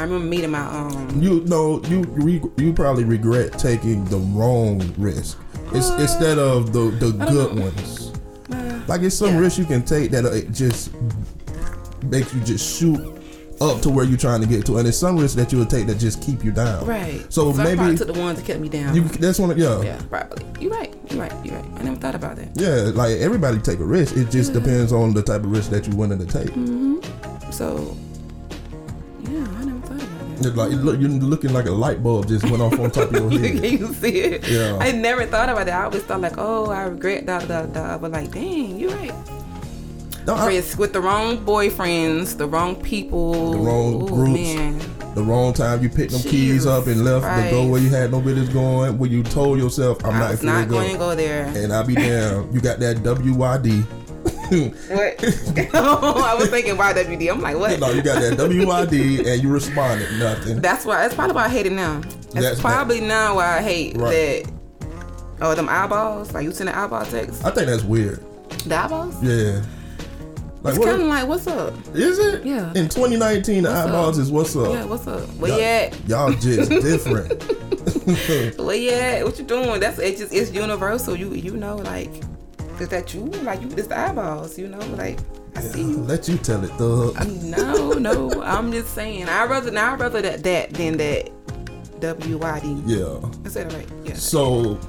I remember meeting my um. You know, you re, you probably regret taking the wrong risk. It's, instead of the the good ones. Like it's some Yeah. risk you can take that uh, it just makes you just shoot up to where you're trying to get to, and it's some risks that you would take that just keep you down. Right. So, maybe I probably took the ones that kept me down. you that's one. Of, yeah, yeah, probably. You're right. You're right. You're right. I never thought about that. yeah. Like everybody take a risk. It just depends on the type of risk that you're willing to take. So, I never It's like it look, you're looking like a light bulb just went off on top of your Can head. you see it? Yeah. I never thought about that. I always thought like, oh, I regret da da da. But like, dang, you're right. No, I- with the wrong boyfriends, the wrong people, The wrong Ooh, groups. Man. the wrong time you picked them keys up and left to go where you had no business going. Where you told yourself, "I'm I not not going to go there. and I'll be damn. You got that WYD. What? I was thinking YWD. I'm like, what? no, you got that WYD, and you responded nothing. That's why. That's probably why I hate it now. That's, That's- probably now why I hate Right. that. Oh, them eyeballs. Like you send the eyeball text. I think that's weird. The eyeballs. Yeah. Like It's what kind of like, what's up? is it? Yeah. In 2019, the eyeballs up? is what's up. Yeah, what's up? Where y'all, you at? y'all just different. Where you at? What you doing? That's it's just it's universal. You you know like is that you? Like you it's the eyeballs. You know like I see you. Let you tell it, though. No, no. I'm just saying. I rather I rather that that than that. W Y D. Yeah. Is that right? Yeah. So,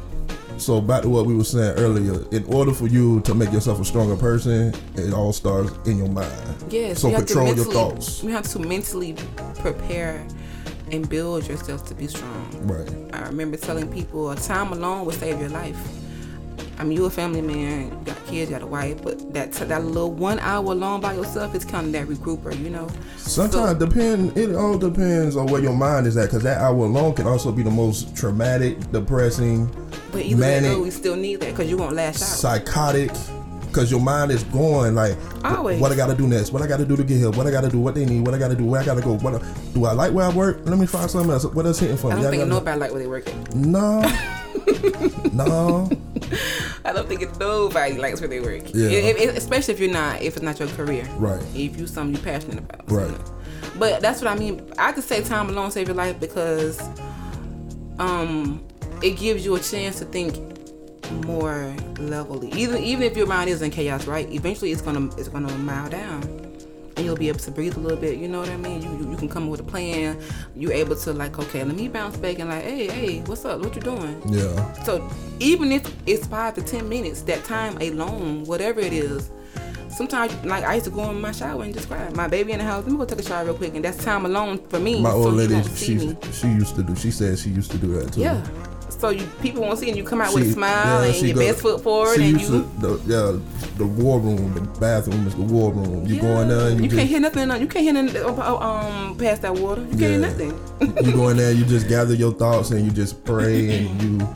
so back to what we were saying earlier. In order for you to make yourself a stronger person, it all starts in your mind. Yes. So you have to control your thoughts. You have to mentally prepare and build yourself to be strong. Right. I remember telling people a time alone will save your life. I mean, you a family man, you got kids, you got a wife, but that that little one hour alone by yourself is kind of that regrouper, you know. Sometimes depend. It all depends on where your mind is at, because that hour alone can also be the most traumatic, depressing, But either way, Manic. we still need that because you won't last out. psychotic. Because your mind is going like, Always. what I gotta do next? What I gotta do to get here? What I gotta do? What they need? What I gotta do? Where I gotta go? What I- do I like where I work? Let me find something else. What else hitting for me? I don't think nobody like where they work at. No, no. I don't think nobody likes where they work. Yeah. Especially if you're not, if it's not your career. Right. If you something you're passionate about. Right. But that's what I mean. I could say time alone save your life because um it gives you a chance to think more levelly. Even even if your mind is in chaos, right? Eventually it's gonna it's gonna mild down. And you'll be able to breathe a little bit, you know what I mean? You, you, you can come up with a plan. You're able to like, okay, let me bounce back and like, hey, hey, what's up? What you doing? Yeah. So even if it's five to ten minutes, that time alone, whatever it is, sometimes like I used to go in my shower and just cry. My baby in the house, let me go take a shower real quick, and that's time alone for me. My old you lady, she me. she used to do. She said she used to do that too. Yeah. So you people won't see, and you come out with a smile yeah, and your go- best foot forward, and you. to, the, yeah, the war room, the bathroom is the war room. You go in there and you, you just, can't hear nothing. You can't hear nothing uh, um past that water. You can't hear nothing. you go in there, you just gather your thoughts and you just pray and you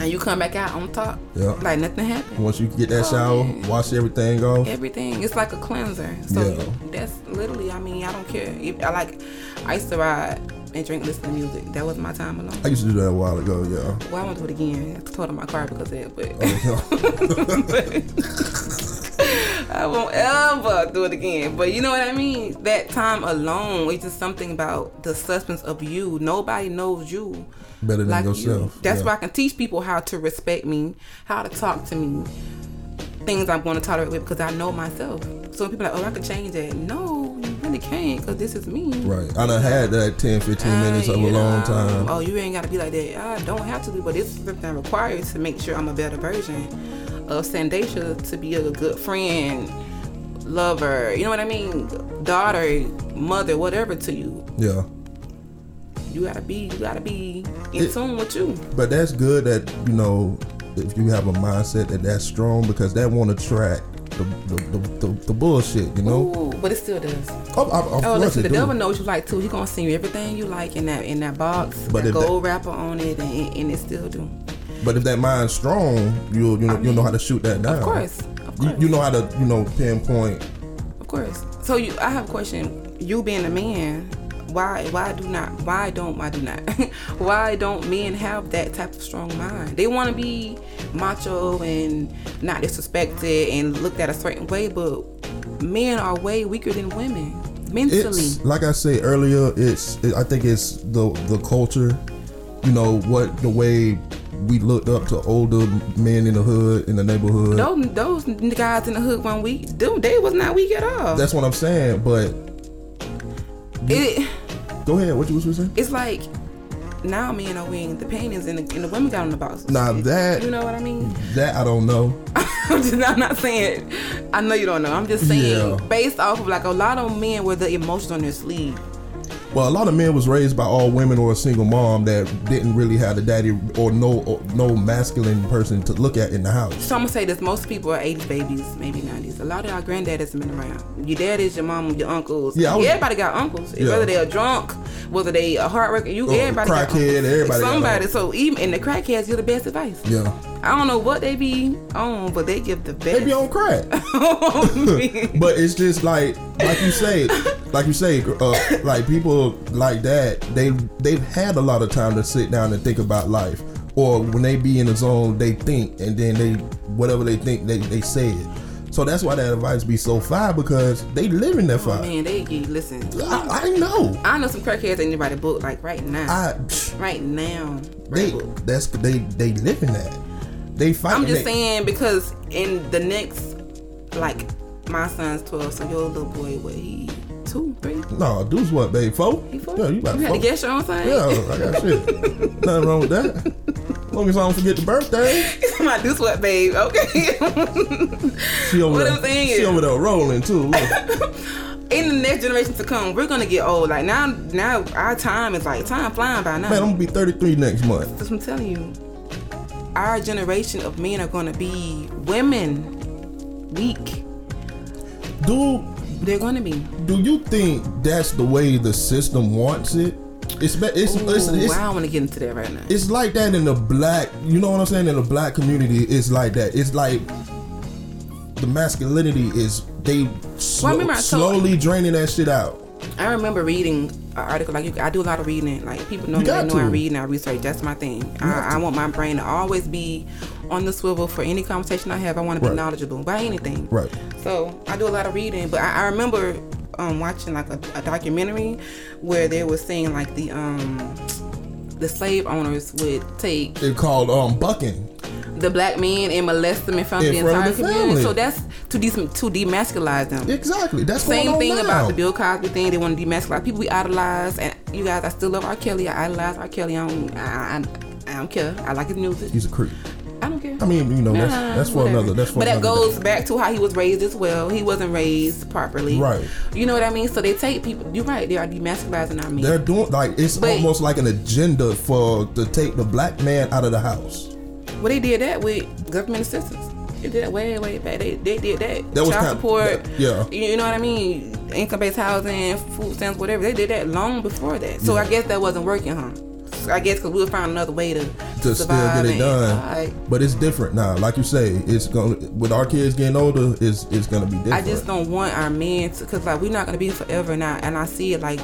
and you come back out on top. Yeah. Like nothing happened. once you get that Oh, shower, man. wash everything off. everything. It's like a cleanser. So Yeah. that's literally. I mean, I don't care. If, I like. I used to ride and drink, listen to music. That was my time alone. I used to do that a while ago, yeah. Well, I won't do it again. I told him my car because of it, but oh, I won't ever do it again. But you know what I mean? That time alone, it's just something about the substance of you. Nobody knows you Better than like yourself. you. That's yeah. why I can teach people how to respect me, how to talk to me, things I'm going to tolerate with because I know myself. So when people are like, oh, I can change that. No, can't because this is me. Right. I done had that 10, 15 minutes of a long time. Oh, you ain't got to be like that. I don't have to be, but it's something required to make sure I'm a better version of Sandasha to be a good friend, lover. You know what I mean? Daughter, mother, whatever to you. Yeah. You gotta be. You gotta be in It- tune with you. But that's good that, you know, if you have a mindset that that's strong because that won't attract the, the, the, the, bullshit, you know? Ooh, but it still does. Oh, of, of Oh, listen, the do. devil knows you like too. He gonna send you everything you like in that in that box, But that if that- gold wrapper on it, and, and it still do. But if that mind's strong, you'll you know, you'll know how to shoot that down. Of course, of You, course, you know how to you know pinpoint. of course. So you, I have a question. You being a man, why why do not why don't why do not why don't men have that type of strong mind? They want to be macho and not disrespected and looked at a certain way, but men are way weaker than women mentally. It's like I said earlier. It's it, I think it's the the culture you know what the way we looked up to older men in the hood in the neighborhood. Those those guys in the hood one week, dude, they was not weak at all. That's what I'm saying. But it. Go ahead. What you was saying? It's like now men are wearing the paintings and the, and the women got on the boxes. Now that you know what I mean. that I don't know. I'm just I'm not saying. I know you don't know. I'm just saying Yeah. based off of like a lot of men wear the emotions on their sleeve. Well, a lot of men was raised by all women or a single mom that didn't really have a daddy or no or no masculine person to look at in the house. So I'm gonna say this: most people are 80s babies, maybe 90s. A lot of our granddaddies have been around. Your daddies, your mom, your uncles. Yeah, was- everybody got uncles. Yeah. Whether they're drunk, whether they a hard worker, you Oh, everybody got crackhead, uncles. everybody Somebody. uncles. So even in the crackheads, you're the best advice. Yeah, I don't know what they be on, but they give the best. they be on crack. but it's just like like you say like you say uh, like people like that they they've had a lot of time to sit down and think about life or when they be in the zone they think and then they whatever they think they, they say it so that's why that advice be so fire because they live in that fire Man, they get listen. I, I know I know some crackheads ain't anybody book like right now. I right now. they that's they they live in that they fight I'm just they- saying because in the next, like, my son's 12, so your little boy, what he two, three? no dudes what babe four He four? yeah you about you had four. to guess your own thing. yeah I got shit nothing wrong with that long as I don't forget the birthday My do what, babe. Okay. She over What there, I'm saying she is- over there rolling too. In the next generation to come, we're gonna get old. Like now, now our time is like time flying by now. Man, I'm gonna be 33 next month. That's what I'm telling you. Our generation of men are gonna be women weak. Do They're gonna be. do you think that's the way the system wants it? It's it's Ooh, it's, it's, I don't want to get into that right now. it's like that in the black. You know what I'm saying? In the black community, it's like that. It's like the masculinity is they I told- slowly draining that shit out. I remember reading an article like you, I do a lot of reading. Like people know know I read and I research. That's my thing. I, I want my brain to always be on the swivel for any conversation I have. I want to be Right. knowledgeable about anything. Right. So I do a lot of reading, but I, I remember um, watching like a, a documentary where they were saying like the um the slave owners would take It's called um bucking. The black men and molest them in front of In the front entire of the community. family. So that's to de- to demasculize them. Exactly. That's Same thing now. about the Bill Cosby thing. They want to demasculize people we idolize, and you guys, I still love R. Kelly. I idolize R. Kelly. I don't, I, I, I don't care. I like his music. He's a creep. I don't care. I mean, you know, that's Nah, that's for whatever. another. That's for but that goes back to how he was raised as well. He wasn't raised properly. Right. You know what I mean? So they take people. You're right. They are demasculizing our men. They're doing like it's But- almost like an agenda for to take the black man out of the house. Well, they did that with government assistance. They did that way, way back. They, they did that. That was Child support. that- yeah. You, know what I mean? Income-based housing, food stamps, whatever. They did that long before that. So I guess that wasn't working, huh? So I guess because we'll find another way to, to still get it done. But it's different now. Like you say, it's gonna with our kids getting older, it's it's gonna be different. I just don't want our men to, cause like we're not gonna be forever now, and I see it like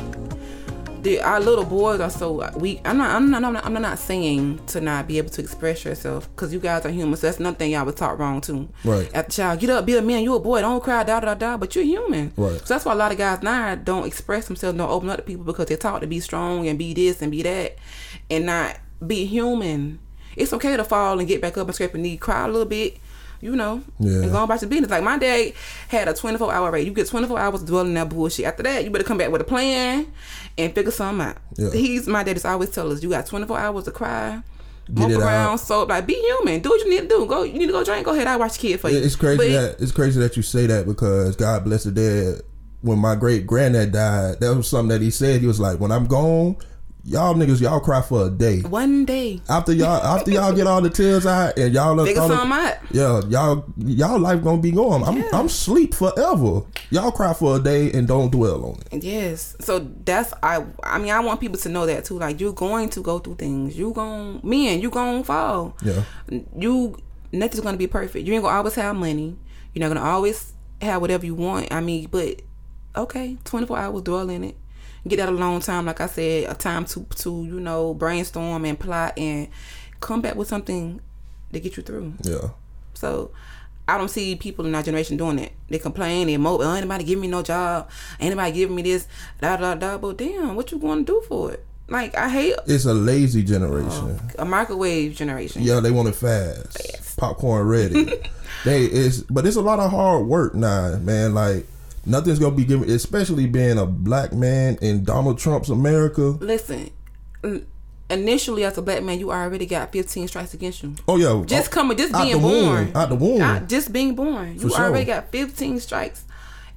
the, our little boys are so weak. I'm not, I'm not, I'm not, I'm not saying to not be able to express yourself, cause you guys are human. So that's another thing y'all was taught wrong too. Right. At the child, get up, be a man. You a boy. Don't cry, da da da da. But you're human. Right. So that's why a lot of guys now don't express themselves, don't open up to people because they're taught to be strong and be this and be that, and not be human. It's okay to fall and get back up and scrape a knee, cry a little bit, you know, Yeah. and go about your business. Like my dad had a 24 hour rate. You get 24 hours dwelling in that bullshit. After that, you better come back with a plan and figure something out. Yeah. He's my dad is always tell us you got 24 hours to cry. Get Mope it around, out. so like be human. Do what you need to do. Go. You need to go drink. Go ahead. I watch the kid for you. It's crazy But- that it's crazy that you say that because God bless the dead. When my great granddad died, that was something that he said. He was like, "When I'm gone, y'all niggas, y'all cry for a day. one day After y'all, after y'all get all the tears out and y'all figure throw the- out. Yeah, y'all y'all life gonna be going. I'm Yeah. I'm sleep forever. Y'all cry for a day and don't dwell on it. Yes. So that's I I mean I want people to know that too. Like you're going to go through things. You gon' men, you gonna fall. Yeah. You nothing's gonna be perfect. You ain't gonna always have money. You're not gonna always have whatever you want. I mean, but okay, 24 hours dwell in it. Get that alone time, like I said, a time to to you know brainstorm and plot and come back with something to get you through. Yeah. So I don't see people in our generation doing that. They complain, they mope, oh, uh, anybody give me no job, anybody giving me this, da da da. But damn, what you going to do for it? Like I hate It's a lazy generation. a microwave generation. Yeah, they want it fast. Popcorn ready. they it's but it's a lot of hard work now, man. Like nothing's gonna be given especially being a black man in Donald Trump's America. Listen, initially as a black man, you already got 15 strikes against you. Oh yeah. Just coming, just out being born, out the womb. Out- just being born, you For sure. already got 15 strikes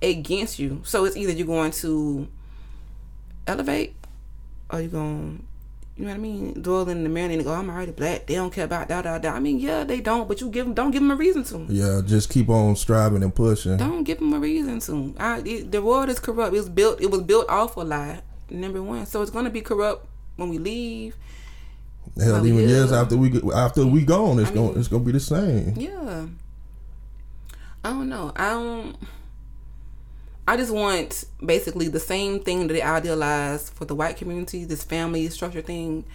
against you. So it's either you're going to elevate, or you're going, you know what I mean, dwell in the mirror and go, I'm already black. They don't care about da da da. I mean, yeah, they don't, but you give them, don't give them a reason to. yeah, just keep on striving and pushing. Don't give them a reason to. I, it, the world is corrupt. It was built. It was built off a lie. Number one, so it's gonna be corrupt when we leave. Hell, Oh, even yeah. years after we after we gone, it's I going mean- it's gonna be the same. Yeah. I don't know. I don't. I just want basically the same thing that they idealize for the white community, this family structure thing.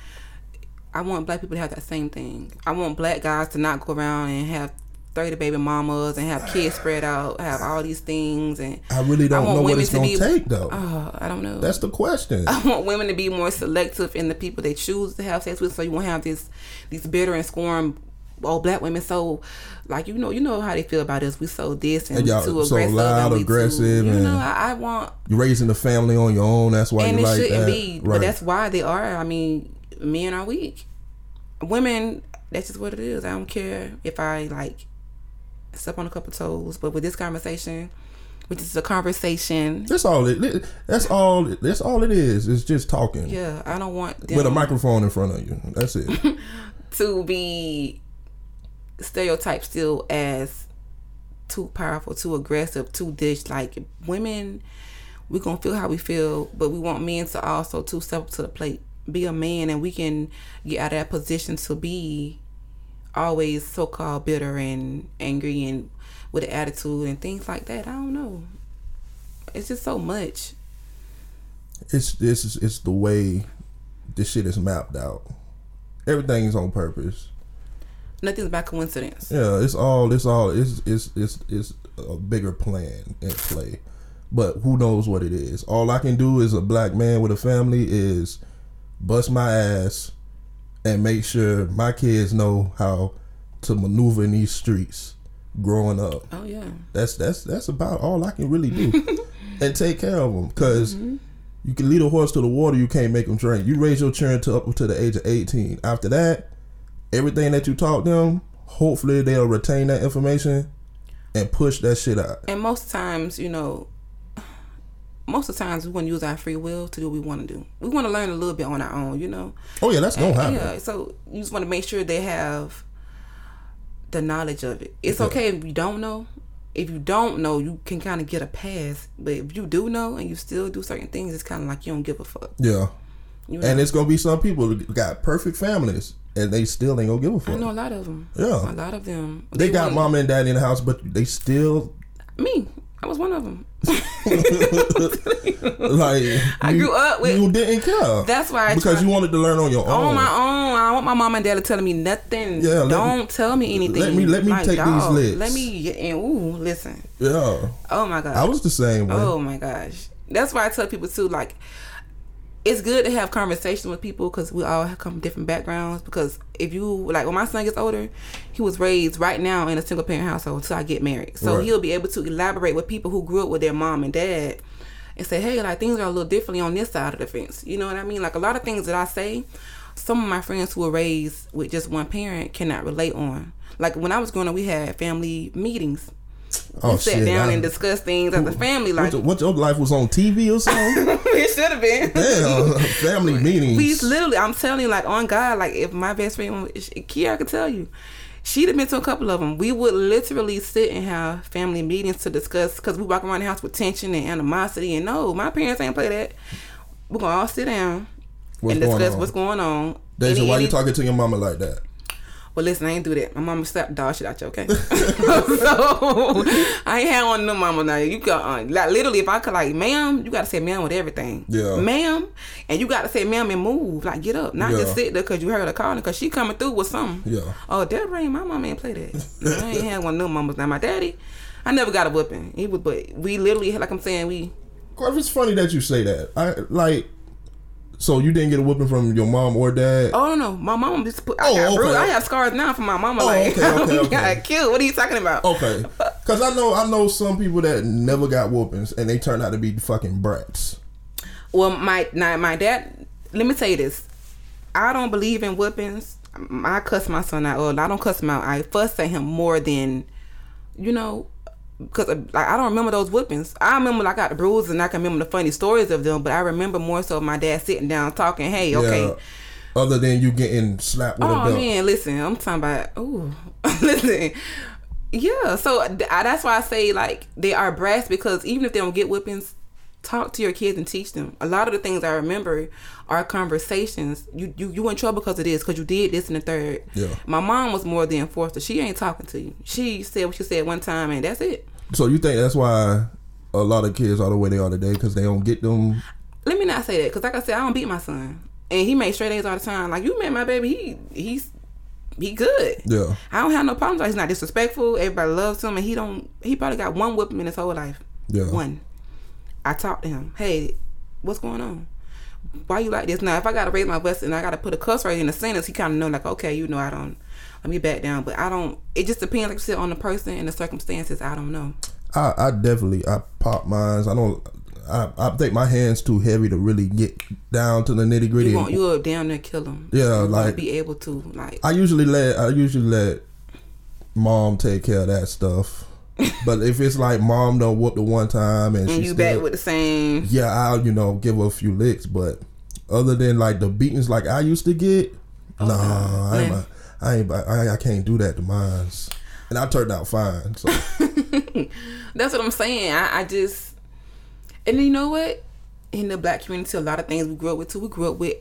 I want black people to have that same thing. I want black guys to not go around and have 30 baby mamas and have kids spread out, have all these things. And I really don't want know what it's to gonna be- take though. oh, I don't know. That's the question. I want women to be more selective in the people they choose to have sex with, so you won't have this these bitter and scorn. Oh, black women so like you know you know how they feel about us. We so this and And we y'all too so aggressive. loud, and we too- aggressive, you and- know, I, I want You're raising the family on your own. That's why and you it like shouldn't that. be, right. but that's why they are. I mean, men are weak. Women, that's just what it is. I don't care if I like step on a couple toes, but with this conversation, which is a conversation, That's all it. That's all. That's all it is. It's just talking yeah, I don't want with a microphone in front of you. That's it. to be stereotyped still as too powerful, too aggressive, too dish. Like women, we gonna feel how we feel, but we want men to also to step up to the plate, be a man, and we can get out of that position to be always so called bitter and angry and with an attitude and things like that. I don't know. It's just so much. it's this is it's the way this shit is mapped out. Everything is on purpose. Nothing's by coincidence. Yeah, it's all. It's all. It's it's it's it's a bigger plan in play. But who knows what it is? All I can do as a black man with a family is bust my ass and make sure my kids know how to maneuver in these streets growing up. Oh yeah. That's that's that's about all I can really do, and take care of them. Cause mm-hmm. you can lead a horse to the water, you can't make them drink. You raise your children to up to the age of eighteen. After that, everything that you taught them, hopefully they'll retain that information and push that shit out. And most times, you know, most of the times we want to use our free will to do what we want to do. We want to learn a little bit on our own, you know. Oh yeah, that's gonna happen. Yeah, so you just want to make sure they have the knowledge of it. It's Yeah. okay if you don't know. If you don't know, you can kind of get a pass. But if you do know and you still do certain things, it's kind of like you don't give a fuck. Yeah, You know? and it's gonna be some people who got perfect families and they still ain't gonna give a fuck. I know a lot of them. Yeah. a lot of them. They got want- mama and daddy in the house, but they still me. I was one of them. like. I you- grew up with- You didn't care. That's why I because you wanted to learn on your own. on my own. I want my mom and dad telling me nothing. Yeah, don't me- tell me anything. let me- let me Like, take these dog, licks. Let me and ooh, listen. Yeah, Oh my god. I was the same way. Oh my gosh. That's why I tell people too. Like, it's good to have conversation with people because we all come from different backgrounds. Because if you like, when my son gets older, he was raised right now in a single parent household until I get married. So Right. he'll be able to elaborate with people who grew up with their mom and dad. And say, hey, like things are a little differently on this side of the fence. You know what I mean? Like a lot of things that I say, some of my friends who were raised with just one parent cannot relate on. Like when I was growing up, we had family meetings. oh we sat shit! down I- and discussed things as a family. Like what your life was on TV or something? it should have been. Damn, family meetings. We literally, I'm telling you, like on God, like if my best friend, Kiara could tell you, she'd have been to a couple of them. We would literally sit and have family meetings to discuss because we walk around the house with tension and animosity. And no, my parents ain't play that. We're gonna all sit down What's and discuss on? what's going on. Deja, Any- why you talking to your mama like that? Well, listen, I ain't do that. My mama slapped dog shit out you, okay? so I ain't had one no mama now. You got uh, like literally, if I could like, ma'am, you got to say ma'am with everything. Yeah. ma'am, and you got to say ma'am and move, like get up, not Yeah. just sit there because you heard her calling because she coming through with something. Yeah. Oh, Deborah, ain't my mama ain't play that. No, I ain't had one no mamas. Now my daddy, I never got a whipping. He was, but we literally, like I'm saying, we It's funny that you say that. I like So you didn't get a whooping from your mom or dad? Oh no, my mom just put. I Oh, got okay. bruised. I have scars now from my mama. Oh, like, okay, okay, okay. got killed. What are you talking about? Okay, because I know I know some people that never got whoopings and they turn out to be fucking brats. Well, my now my dad. Let me tell you this. I don't believe in whippings. I cuss my son out. Or I don't cuss him out. I fuss at him more than, you know, because uh, like I don't remember those whippings. I remember like, I got the bruises and I can remember the funny stories of them. But I remember more so my dad sitting down talking. Hey, okay. Other than you getting slapped with a Oh belt. man, listen, I'm talking about. Ooh, listen. Yeah, so I- that's why I say like they are brass because even if they don't get whippings, talk to your kids and teach them. A lot of the things I remember are conversations. You you you in trouble because of this because you did this and the third. Yeah. My mom was more the enforcer. She ain't talking to you. She said what she said one time and that's it. So you think that's why a lot of kids are the way they are today because they don't get them? Let me not say that because like I said, I don't beat my son and he made straight A's all the time. Like you met my baby, he he's he good. Yeah. I don't have no problems. He's not disrespectful. Everybody loves him, and he don't. He probably got one whipping in his whole life. Yeah. One. I talked to him. Hey, what's going on? Why you like this? Now, if I gotta raise my voice and I gotta put a cuss word in the sentence, he kind of know like, okay, you know, I don't. Let me back down, but I don't. It just depends, like you said, on the person and the circumstances. I don't know. I, I definitely I pop mines. I don't. I, I think my hands too heavy to really get down to the nitty gritty. You want you will down there kill him. Yeah, You like- be able to like. I usually let I usually let mom take care of that stuff. But if it's like mom don't whoop the one time and, and you still, back with the same. yeah, I'll you know give her a few licks. But other than like the beatings like I used to get, oh, nah, I ain't, man. I ain't I, I can't do that to mines. And I turned out fine. So That's what I'm saying. I, I just, and you know what? In the black community, a lot of things we grew up with too. We grew up with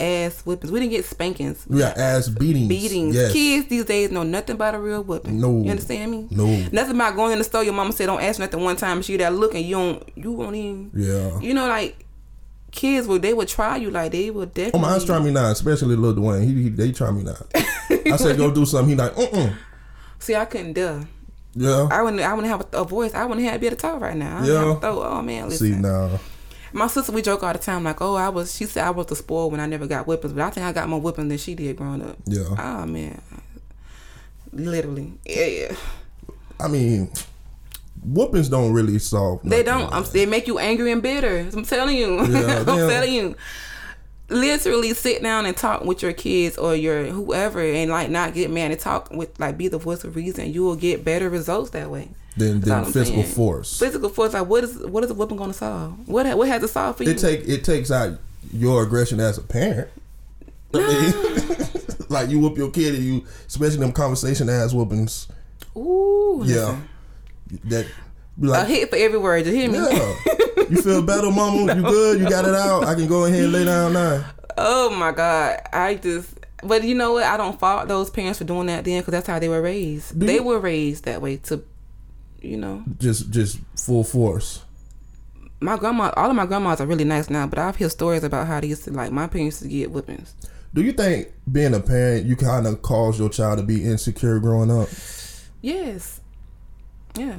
ass whippings. We didn't get spankings. we got ass beatings. Beatings. Yes. Kids these days know nothing about a real whipping. No. You understand me? No. Nothing about going in the store. Your mama said don't ask nothing one time. She that look and you don't. You won't even. Yeah. You know, like kids would they would try you like they would definitely. Oh my, try me now, especially Lil Dwayne. He, he they try me now. I said go do something. He like, uh, uh See, I couldn't dare. yeah. I wouldn't. I wouldn't have a, a voice. I wouldn't have be able to talk right now. I Yeah. yeah. Throw, oh man, listen. See now, My sister, we joke all the time, like, oh, I was. She said I was the spoiled when I never got whippings, but I think I got more whippings than she did growing up. Yeah. Oh man, literally, yeah, yeah. I mean, whoopings don't really solve. They don't. I'm, they make you angry and bitter. I'm telling you. Yeah, I'm telling you. Literally sit down and talk with your kids or your whoever, and like not get mad and talk with like be the voice of reason. You will get better results that way. Than than physical saying. force. Physical force, like what is what is a weapon going to solve? What ha- what has to solve for you? It take it takes out your aggression as a parent. Mean, like you whoop your kid and you, especially them conversation ass whoopings. Ooh, Yeah, that be a like, hit for every word. You hear me? yeah. you feel better, mama? You good? You got it out? I can go ahead and lay down now. Oh my god, I just. But you know what? I don't fault those parents for doing that then, because that's how they were raised. Do they you- were raised that way to, you know. Just just full force. My grandma, all of my grandmas are really nice now, but I've heard stories about how they used to like my parents to get whippings. Do you think being a parent, you kind of cause your child to be insecure growing up? Yes. Yeah.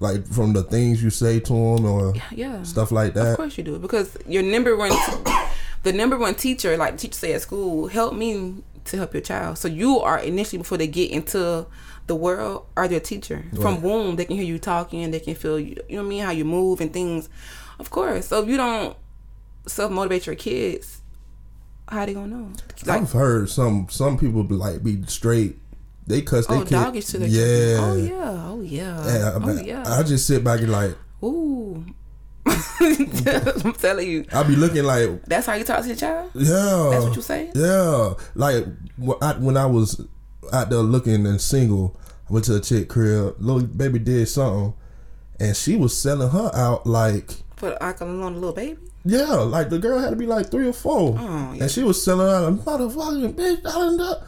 Like from the things you say to them or Yeah. stuff like that. Of course you do because your number one, the number one teacher, like teacher say at school, help me to help your child. So you are initially before they get into the world are their teacher. From Right. womb, they can hear you talking, they can feel you. You know what I mean? How you move and things. Of course. So if you don't self motivate your kids, how they gonna know? Like I've heard some some people be like be straight. They cuss their oh, doggish to their yeah. kids. Oh yeah. Oh yeah. And I, oh yeah. I just sit back and like Ooh. I'm telling you. I be looking like That's how you talk to your child? yeah. That's what you say? Yeah, like I, when I was out there looking and single, I went to a chick crib. Little baby did something, and she was selling her out like For like a little, little baby? yeah, like the girl had to be like three or four, Oh, yeah. and she was selling out a motherfucking bitch. I don't know.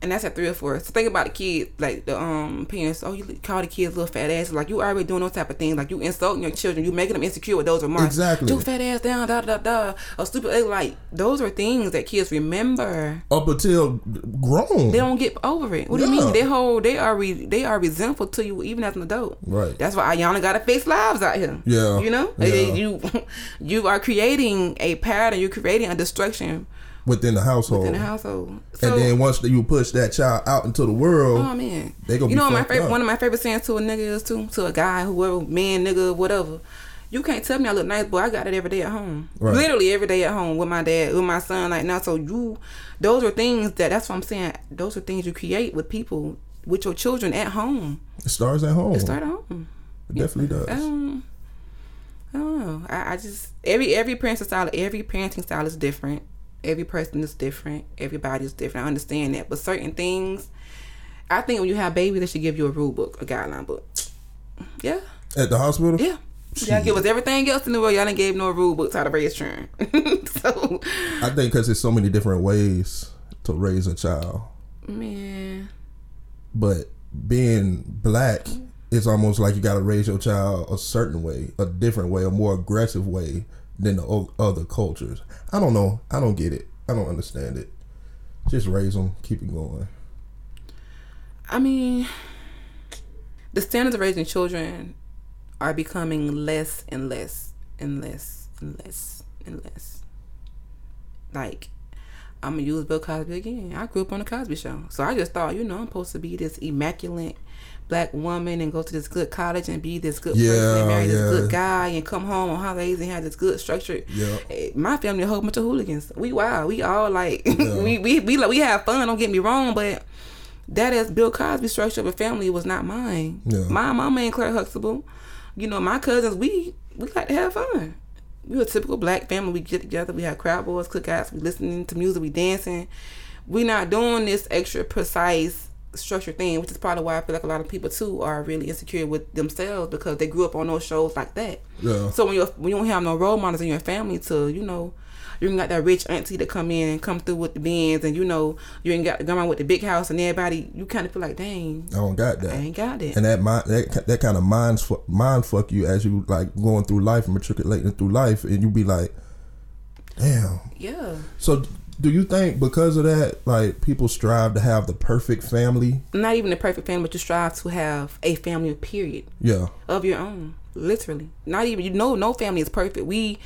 And that's at three or four. So think about the kids, like the um parents. Oh, you call the kids little fat asses. Like you already doing those type of things. Like you insulting your children. You making them insecure with those remarks. Exactly. Do fat ass down. Da da da. A stupid. Like those are things that kids remember. Up until grown. They don't get over it. What do you mean? They hold. They are. Re, they are resentful to you even as an adult. Right. That's why Ayana got to face lives out here. Yeah. You know. Yeah. You you are creating a pattern. You're creating a destruction within the household. in the household. So, and then once you push that child out into the world, Oh man, They gonna you be know what my favorite one of my favorite sayings to a nigga is too to a guy whoever man nigga whatever. You can't tell me I look nice, boy. I got it every day at home. Right. Literally every day at home with my dad, with my son. Like now, so you, those are things that that's what I'm saying. Those are things you create with people, with your children at home. it starts at home. It starts at home. it definitely does. I don't, I don't know. I, I just every every parenting style, every parenting style is different. Every person is different. Everybody is different. I understand that, but certain things, I think when you have babies, they should give you a rule book, a guideline book. Yeah, At the hospital? yeah. Y'all give us everything else in the world. Y'all didn't give no rule books how to raise children. so, I think because there's so many different ways to raise a child. man, But being black, it's almost like you got to raise your child a certain way, a different way, a more aggressive way than the other cultures. I don't know. I don't get it. I don't understand it. Just raise them, keep it going. I mean, the standards of raising children are becoming less and less and less and less and less. Like, I'm gonna use Bill Cosby again. I grew up on the Cosby Show, so I just thought, you know, I'm supposed to be this immaculate black woman and go to this good college and be this good person and marry this good guy and come home on holidays and have this good structure. Yeah. Eh, My family a whole bunch of hooligans. We wild. We all like we we we like we have fun. Don't get me wrong, but that is Bill Cosby's structure of a family was not mine. Yeah. My mama ain't Claire Huxtable. You know, my cousins, we we like to have fun. We were a typical black family. We get together, we have crowd boys, cookouts, we listening to music, we dancing. We not doing this extra precise structured thing, which is probably why I feel like a lot of people too are really insecure with themselves because they grew up on those shows like that. Yeah. So when you when you don't have no role models in your family to, you know, you ain't got that rich auntie to come in and come through with the bins, and you know you ain't got the grandma with the big house, and everybody, you kind of feel like, dang, I don't got that. I ain't got it. And that mind, that, that kind of mind, fu- mind fuck you as you like going through life and matriculating through life, and you be like, damn. yeah, So, do you think because of that, like people strive to have the perfect family? not even the perfect family, but you strive to have a family. Period. Yeah, of your own. Literally, not even you know. No family is perfect. We,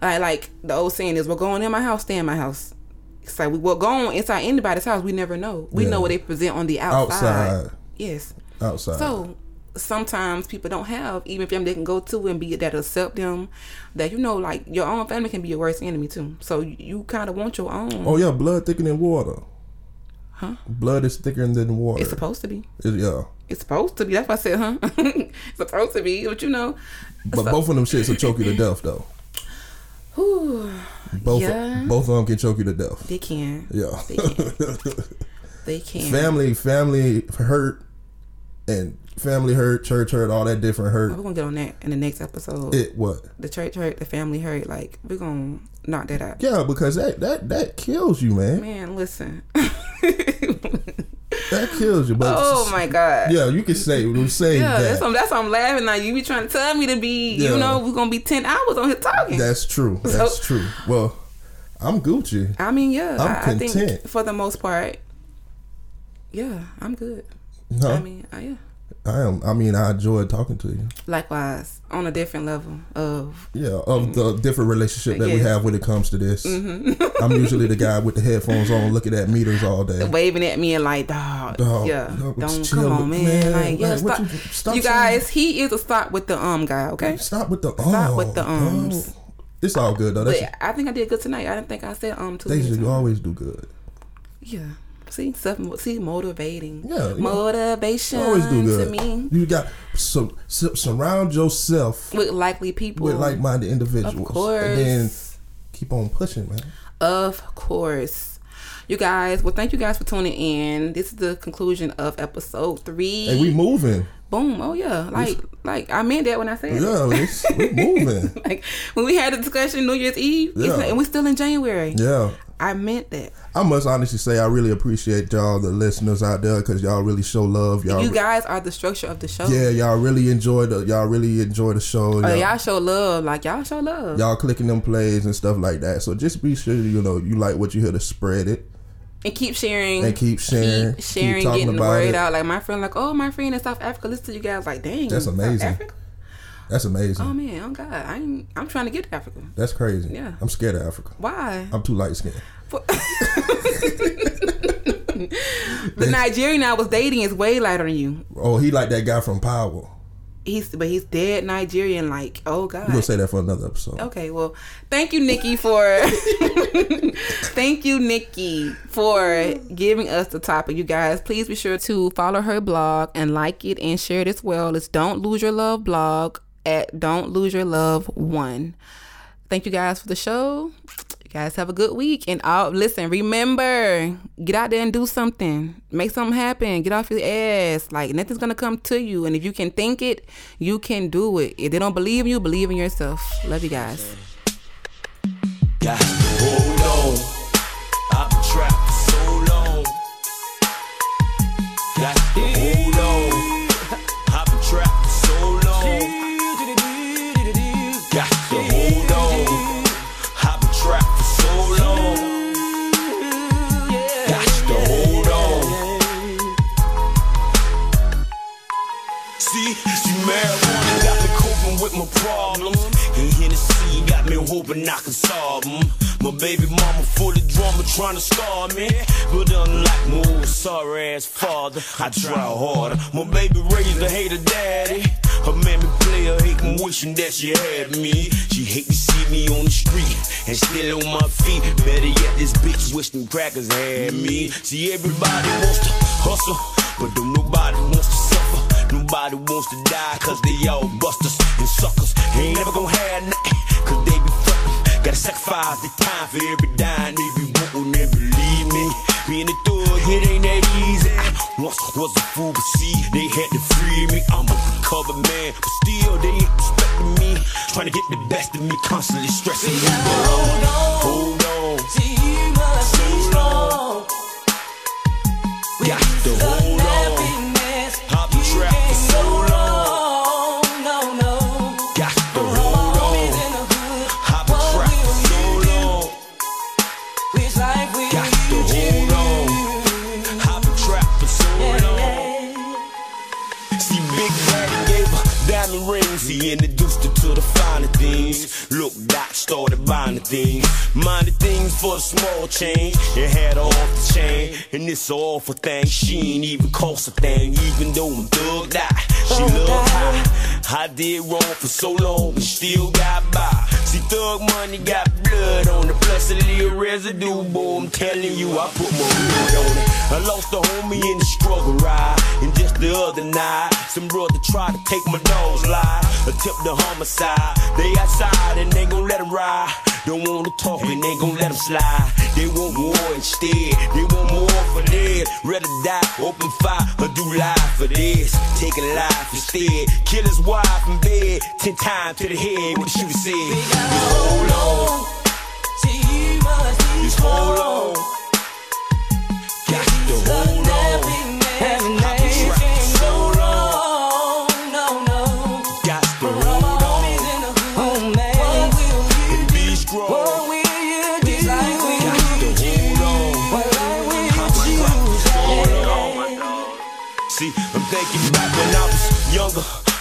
uh, like the old saying is, "We're going in my house, stay in my house." It's like we will go on inside anybody's house. We never know. We Yeah. know what they present on the outside. outside, Yes. outside. So sometimes people don't have even family they can go to and be that accept them. That you know, like your own family can be your worst enemy too. So you, you kind of want your own. oh yeah, blood thicker than water. Huh? Blood is thicker than water. It's supposed to be. It- yeah, It's supposed to be. That's why I said, huh? it's supposed to be. But you know, but So- both of them shits will choke you to death though. whew, Both Yeah. both of them can choke you to death. they can. Yeah. They can. they can. family, family hurt, and family hurt, church hurt, all that different hurt. We're gonna get on that in the next episode. It what? the church hurt, the family hurt. Like we're gonna knock that out. Yeah, because that that that kills you, man. Man, listen. That kills you. But oh my god. Yeah, you can say we say Yeah, that. that's why, that's why I'm laughing. Like you be trying to tell me to be, Yeah. you know, we're gonna be ten hours on here talking. That's true. That's true. Well, I'm Gucci. I mean, yeah, I'm I, I think content. for the most part, yeah, I'm good. No, I mean, uh, yeah. I am. I mean, I enjoy talking to you. Likewise, on a different level of Yeah, of the different relationship that we have when it comes to this. Mm-hmm. I'm usually the guy with the headphones on, looking at meters all day. waving at me and like, dog, Dog, yeah, dog, don't chill, come on, man. man. Like, yeah, Like, stop. you- You, stop saying- guys, he is a stop with the um guy. Okay, Stop with the um, Stop oh, with the ums. dog. It's all good though. That's but I think I did good tonight. I didn't think I said um too. they should always do good. Yeah. See, self, see, motivating. Yeah, know, motivation. Always do good. to me You got so, so surround yourself with likely people. with like-minded individuals, Of course. and then keep on pushing, man. Of course. You guys, well, thank you guys for tuning in. This is the conclusion of episode three. Hey, we moving. Boom. Oh yeah. Like, like I meant that when I said it. Yeah, it's, we moving. Like when we had the discussion New Year's Eve, Yeah. like- and we're still in January. Yeah, I meant that. I must honestly say I really appreciate y'all, the listeners out there, because y'all really show love. Y'all, You guys are the structure of the show. yeah, y'all really enjoy the y'all really enjoy the show. Oh, Y'all, y'all show love. Like y'all show love. y'all clicking them plays and stuff like that. So just be sure you know you like what you hear to spread it. and keep sharing. And keep sharing, Keep sharing, keep talking getting the word it. out. Like my friend, like, oh, my friend in South Africa, listen to you guys. Like, dang, That's South amazing. Africa? That's amazing. Oh man, oh god, I ain't, I'm trying to get to Africa. That's crazy. Yeah. I'm scared of Africa. Why? I'm too light skinned. The Nigerian I was dating is way lighter than you. Oh, he like that guy from Power. He's but he's dead Nigerian. Like, oh We're god. gonna say that for another episode. Okay, well, thank you, Nikki, for thank you, Nikki, for giving us the topic. You guys, please be sure to follow her blog and like it and share it as well. It's Don't Lose Your Love blog at Don't Lose Your Love One. Thank you guys for the show. You guys have a good week. And all listen, remember, get out there and do something. Make something happen. Get off your ass. Like nothing's gonna come to you. And if you can think it, you can do it. If they don't believe in you, believe in yourself. Love you guys. Got problems. And Hennessy got me hoping I can solve them. My baby mama full of drama trying to starve me. But unlike my old sorry ass father, I try harder. My baby raised a hater daddy. Her mammy player hating, wishing that she had me. She hate to see me on the street and still on my feet. Better yet, this bitch wish them crackers had me. See, everybody wants to hustle, but don't nobody wants to. Nobody wants to die, cause they all busters and suckers. Ain't never gonna have nothing, cause they be fucking. Gotta sacrifice the time for every dime they be wanting and believe me. Being a thug, it ain't that easy. I once was a fool, but see, they had to free me. I'm a recovered man, but still they ain't respecting me. Trying to get the best of me, constantly stressing me. Hold on, hold on. See, you must be strong. Got to hold things. Look, Doc started buying the things. Minded things for the small change. And had off the chain. And it's all for things. She ain't even cost a thing. Even though I'm thugged out. She oh, love high. I did wrong for so long. And still got by. See, thug money got blood on A little residue. Boy, I'm telling you, I put my hood on it. I lost a homie in the struggle ride. And just the other night, some brother tried to take my dog's life. Attempt the homicide. They outside and they gon' let him ride. Don't wanna talk and they gon' let him slide. They want war instead. They want more for this. Rather die, open fire, or do life for this. Take a life instead. Kill his wife in bed. Ten times to the head, what she said. Hold on. Just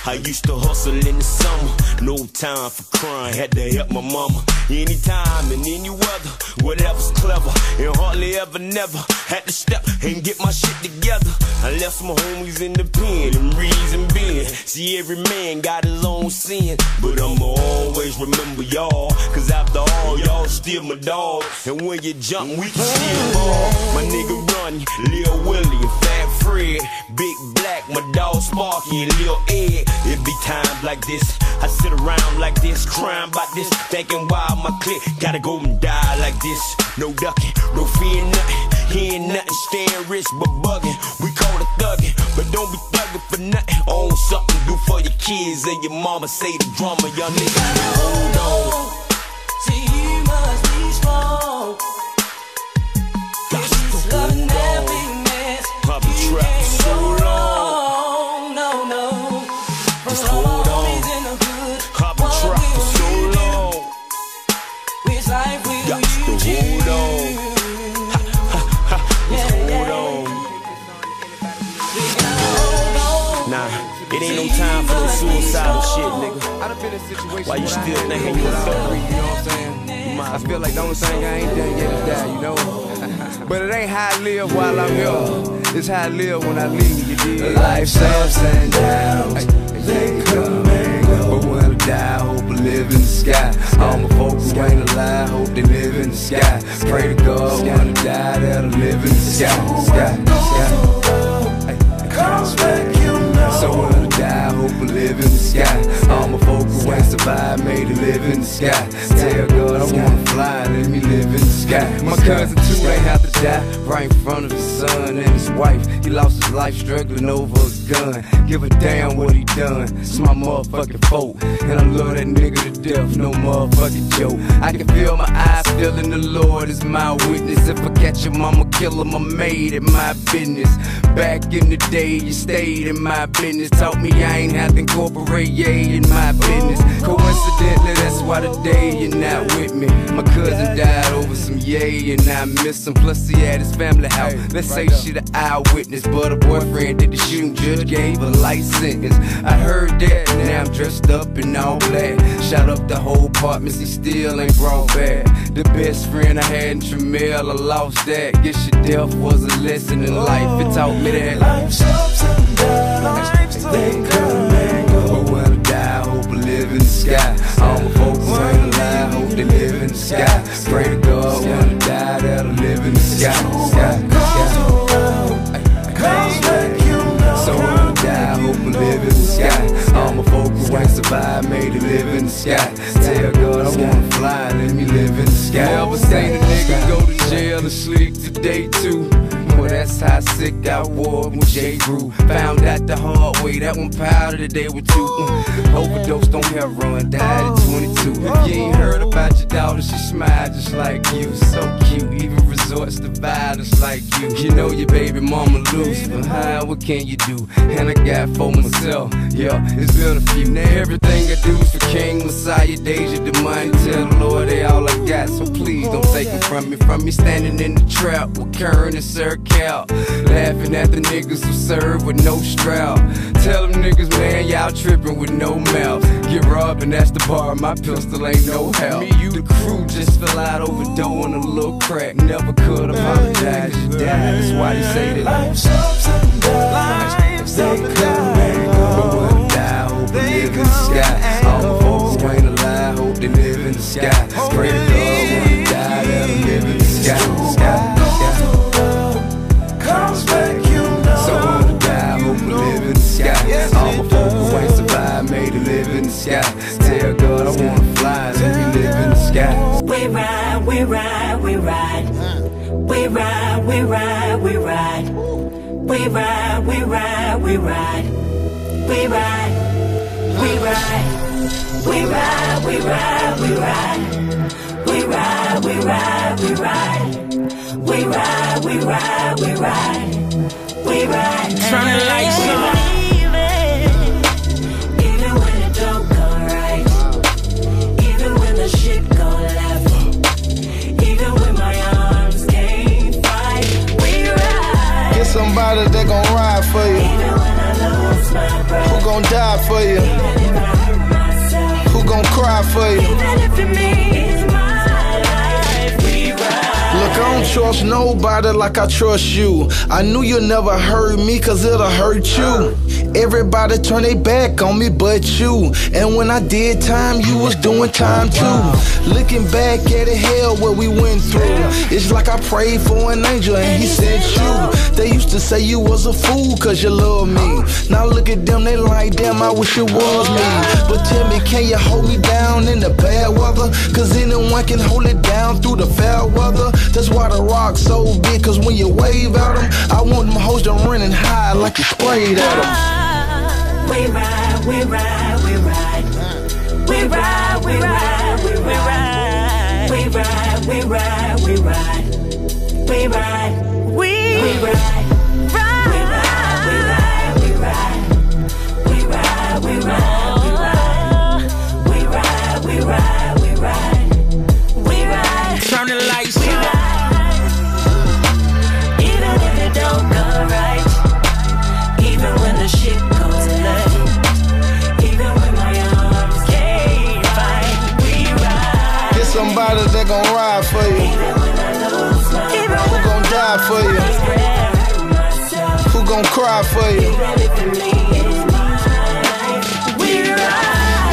I used to hustle in the summer. No time for crying, had to help my mama. Anytime and any weather, whatever's clever. And hardly ever, never had to step and get my shit together. I left some homies in the pen and reason being. See, every man got his own sin. But I'ma always remember y'all. Cause after all, y'all still my dog. And when you jump, we can still ball. My nigga Ronnie, Lil Willie, Big Black, my dog Sparky, and Lil Ed. It be times like this. I sit around like this, crying about this. Thinking why my clique gotta go and die like this. No ducking, no fear nothing. He ain't nothing, staying rich but bugging. We call it thugging, but don't be thugging for nothing. Own something, do for your kids and your mama. Say the drama, young nigga. Hold on. to it ain't no time for no suicidal shit, nigga. I done been in situations Why you still had thinking to you a go thug? You know what I'm saying? I feel like the only thing I ain't done yet is die, you know? but it ain't how I live while I'm here. It's how I live when I leave, you dig? Life's ups and downs. They come and go. But when I die, I hope I live in the sky. All my folks who ain't alive, hope they live in the sky. Pray to God when I die, that I live in the sky. Sky, sky. So when I die, I hope I live in the sky. All my folk who ain't survived made to live in the sky. Tell God I wanna fly, let me live in the sky. My cousin too ain't have to die right in front of his son and his wife. He lost his life struggling over a gun. Give a damn what he done. It's my motherfucking fault. And I love that nigga to death, no motherfucking joke. I can feel my eyes feeling the Lord is my witness. If I catch him, I'ma kill him. I made it my business. Back in the day, you stayed in my business. Taught me I ain't have to incorporate yay in my business. Coincidentally, that's why today you're not with me. My cousin died over some yay, and I miss him. Plus, he had his family out. Let's say she the eyewitness, but a boyfriend did the shooting. Judge gave a life sentence. I heard that, now I'm dressed up in all black. Shot up the whole apartment, he still ain't brought back. The best friend I had in Tramiel, I lost that. Guess your death was a lesson in life. It taught me that life's ups and downs. They come and go. But when I die, I hope I live in the sky. All my folks ain't alive, hope they live in the sky. Pray to God when I die, that I live in the sky. Sky, sky. So when I die, hope I live in the sky. All my folk who ain't survived made to live in the sky. Tell God I wanna fly, let me live in the sky. Ever seen a nigga go to jail and sleep today too? Well, that's how sick I was when Jay grew. Found out the hard way, that one powder today with two. Mm. Overdosed on heroin, died at 22. If you ain't heard about your daughter, she smiled just like you. So cute, even resorts to violence like you. You know your baby mama loose, but huh, what can you do? And I got for myself, yeah, it's been a few. Now everything I do for King Messiah, Deja, the money. Tell the Lord they all got, so please don't take it from me. From me standing in the trap with Kern and Sir Cal, laughing at the niggas who serve with no strap. Tell them niggas, man, y'all tripping with no mouth. Get robbed and that's the bar, my pistol ain't no help. Me, you, the crew just fell out over dough on a little crack. Never could apologize, you died. That's why they say that life's ups and downs. They come and go. But die, hope I live in the sky. All my folks who ain't alive, hope they live in the sky. Pray to God ride. We ride, we ride, we ride. We ride, we ride, we ride. We ride, we ride. We ride, we ride, we ride. We ride, we ride, we ride. We ride, we ride, we ride. We ride. Turn the lights on. Somebody that gon' ride for you. Who gon' die for you? Who gon' cry for you? I don't trust nobody like I trust you. I knew you never hurt me cause it'll hurt you. Everybody turn their back on me but you. And when I did time, you was doing time too. Looking back at it, hell, what we went through. It's like I prayed for an angel and he sent you. They used to say you was a fool cause you love me. Now look at them, they like, damn, I wish it was me. But tell me, can you hold me down in the bad weather? Cause anyone can hold it down through the fair weather. That's why the rock's so big, cause when you wave at them, I want them hoes to running high like you sprayed at them. We ride, we ride, we ride. We ride, we ride, we ride. We ride, we ride, we ride. Cry for you?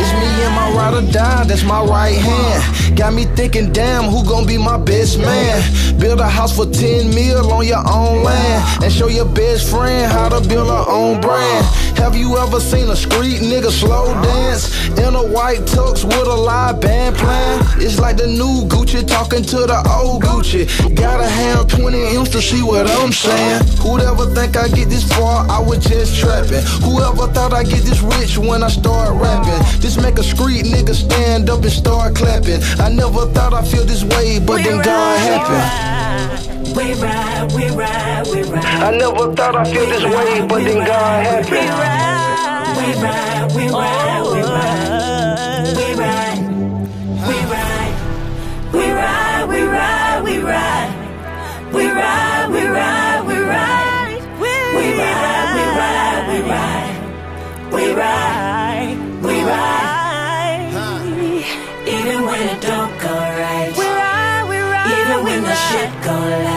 It's me and my ride or die, that's my right hand. Got me thinking, damn, who gon' be my best man? Build a house for 10 mil on your own land. And show your best friend how to build her own brand. Have you ever seen a street nigga slow dance? In a white tux with a live band playing? It's like the new Gucci talking to the old Gucci. Gotta have 20 M's to see what I'm saying. Who'd ever think I get this far? I was just trapping. Whoever thought I get this rich when I start rapping? This make a street nigga stand up and start clapping. I never thought I'd feel this way, but then God happened. We ride, we ride, we ride. I never thought I'd feel this way, but then God happened. We ride, we ride, we ride. We ride, we ride. We ride, we ride, we ride. We ride, we ride, we ride. We ride, we ride, we ride. We ride, we ride. We ride. Even when it don't go right. We ride, we ride. Even when the shit go left.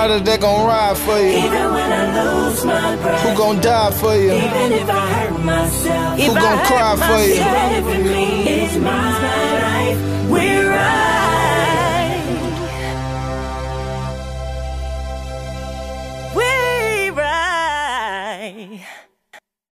Get somebody that gon' ride for you. Even when I lose my breath. Who gon' die for you? Even if I hurt myself. Who gon' cry for you? Even if it means my life. We ride.